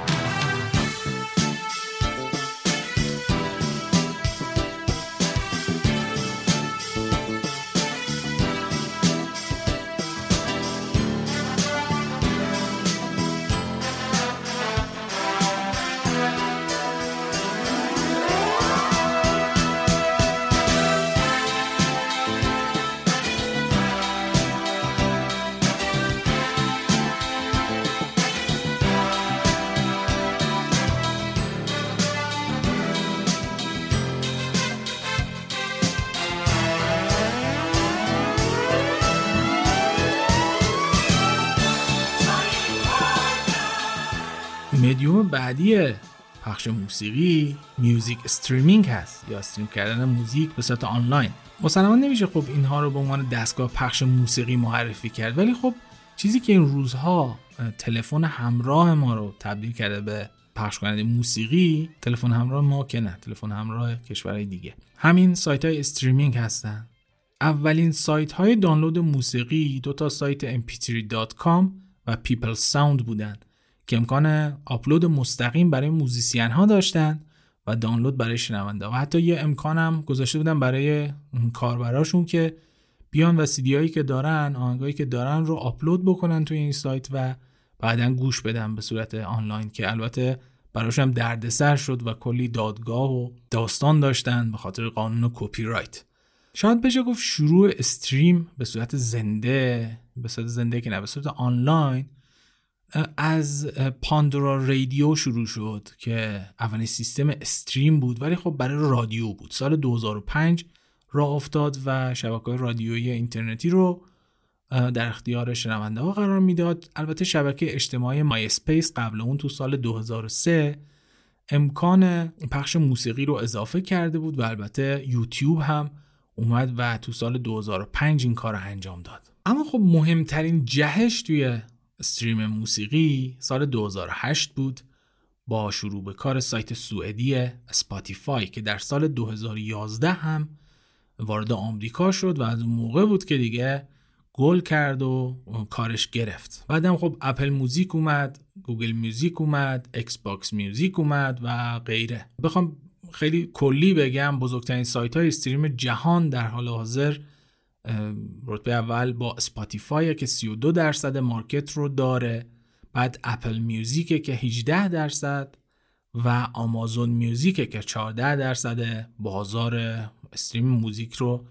مدیوم بعدی پخش موسیقی music streaming هست یا stream کردن موزیک به صورت آنلاین. مسلما نمیشه خب اینها رو به عنوان دستگاه پخش موسیقی معرفی کرد ولی خب چیزی که این روزها تلفن همراه ما رو تبدیل کرده به پخش کننده موسیقی تلفن همراه ما که نه تلفن همراه کشورهای دیگه. همین سایت های streaming هستن. اولین سایت های دانلود موسیقی دو تا سایت mp3.com و Peoplesound بودن. که امکان آپلود مستقیم برای musician ها داشتن و دانلود برای شنونده و حتی یه امکانم گذاشته بودن برای کاربراشون که بیان و سیدی هایی که دارن آهنگایی که دارن رو آپلود بکنن توی این سایت و بعدا گوش بدن به صورت آنلاین که البته براشون دردسر شد و کلی دادگاه و داستان داشتن به خاطر قانون کپی رایت شاید بشه گفت شروع stream به صورت زنده به صورت زنده که نه به صورت آنلاین. از پاندورا رادیو شروع شد که اولین سیستم stream بود ولی خب برای رادیو بود. سال 2005 راه افتاد و شبکه رادیویی اینترنتی رو در اختیار شنونده ها قرار می‌داد. البته شبکه اجتماعی مای اسپیس قبل اون تو سال 2003 امکان پخش موسیقی رو اضافه کرده بود و البته یوتیوب هم اومد و تو سال 2005 این کار رو انجام داد. اما خب مهمترین جهش توی stream موسیقی سال 2008 بود با شروع به کار سایت سوئدی اسپاتیفای که در سال 2011 هم وارد آمریکا شد و از اون موقع بود که دیگه گل کرد و کارش گرفت. بعدم خب اپل موزیک اومد گوگل موزیک اومد ایکس باکس موزیک اومد و غیره. بخوام خیلی کلی بگم بزرگترین سایت های stream جهان در حال حاضر رتبه اول با اسپاتیفای که 32 درصد market رو داره بعد اپل میوزیک که 18 درصد و آمازون میوزیک که 14 درصد بازار stream موزیک رو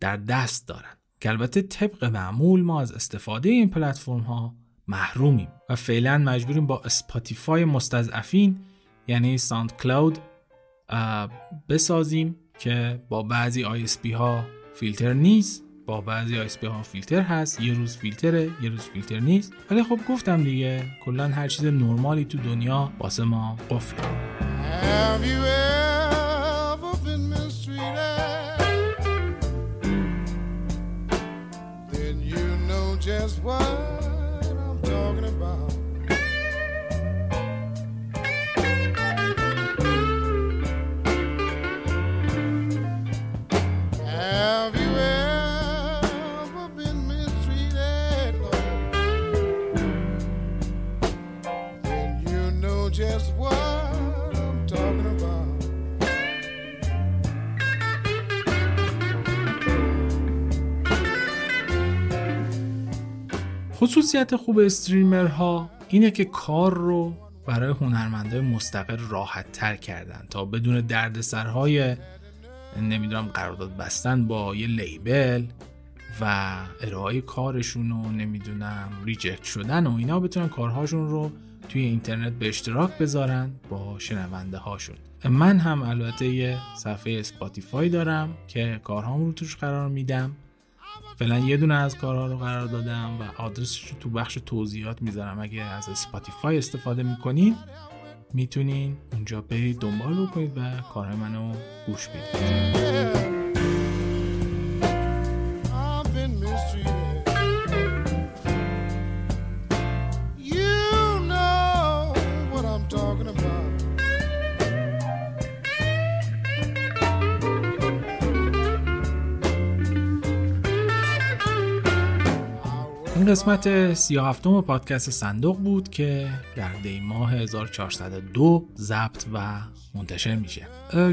در دست دارن. که البته طبق معمول ما از استفاده این پلتفرم ها محرومیم و فعلا مجبوریم با اسپاتیفای مستضعفین یعنی ساند کلاود بسازیم که با بعضی ISP ها فیلتر نیست. با بعضی ISP ها فیلتر هست. یه روز فیلتره یه روز فیلتر نیست. ولی خب گفتم دیگه کلا هر چیز نرمالی تو دنیا واسه ما قفله. Have you خصوصیت خوب streamer ها اینه که کار رو برای هنرمند مستقل راحت تر کردن تا بدون دردسرهای نمی‌دونم قرارداد بستن با یه label و ارائه کارشون و نمی‌دونم reject شدن و اینا بتونن کارهاشون رو توی اینترنت به اشتراک بذارن با شنونده هاشون من هم البته یه صفحه اسپاتیفای دارم که کارهام رو توش قرار میدم. فعلا یه دونه از کارها رو قرار دادم و آدرسش رو تو بخش توضیحات می‌ذارم. اگه از اسپاتیفای استفاده می‌کنین می‌تونین اونجا برید دنبال بکنید و کارهای منو گوش بدید. این قسمت 37 پادکست صندوق بود که در دی ماه 1402 ضبط و منتشر میشه.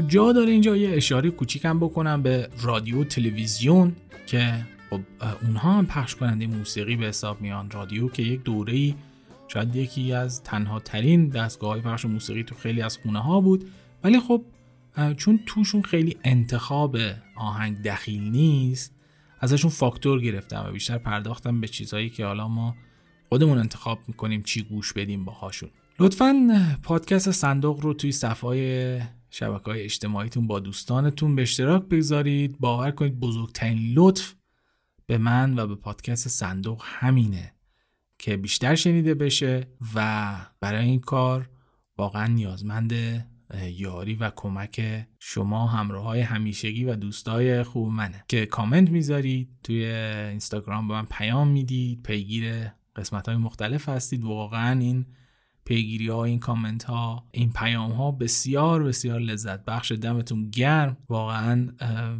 جا داره اینجا یه اشاره کوچیکم بکنم به رادیو تلویزیون که خب اونها هم پخش کننده موسیقی به حساب میان. رادیو که یک دوره‌ای شاید یکی از تنها ترین دستگاه های پخش موسیقی تو خیلی از خونه ها بود. ولی خب چون توشون خیلی انتخاب آهنگ دخیل نیست ازشون فاکتور گرفتم و بیشتر پرداختم به چیزهایی که حالا ما خودمون انتخاب می‌کنیم چی گوش بدیم باهاشون. لطفا پادکست صندوق رو توی صفحه شبکه های اجتماعیتون با دوستانتون به اشتراک بگذارید. باور کنید بزرگترین لطف به من و به پادکست صندوق همینه که بیشتر شنیده بشه و برای این کار واقعا نیازمند یاری و کمک شما همراه های همیشگی و دوستای خوب منه. که کامنت می‌ذارید توی اینستاگرام به من پیام می‌دید پیگیر قسمت های مختلف هستید. واقعا این پیگیری ها این کامنت ها این پیام ها بسیار بسیار لذت بخش. دمتون گرم. واقعا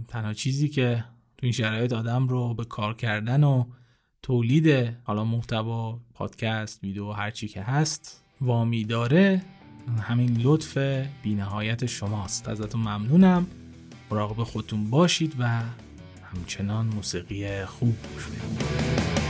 تنها چیزی که تو این شرایط آدم رو به کار کردن و تولید حالا محتوا پادکست ویدیو هر چی که هست وامی داره همین لطف بینهایت شماست. ازتون ممنونم. مراقب خودتون باشید و همچنان موسیقی خوب گوش بدید.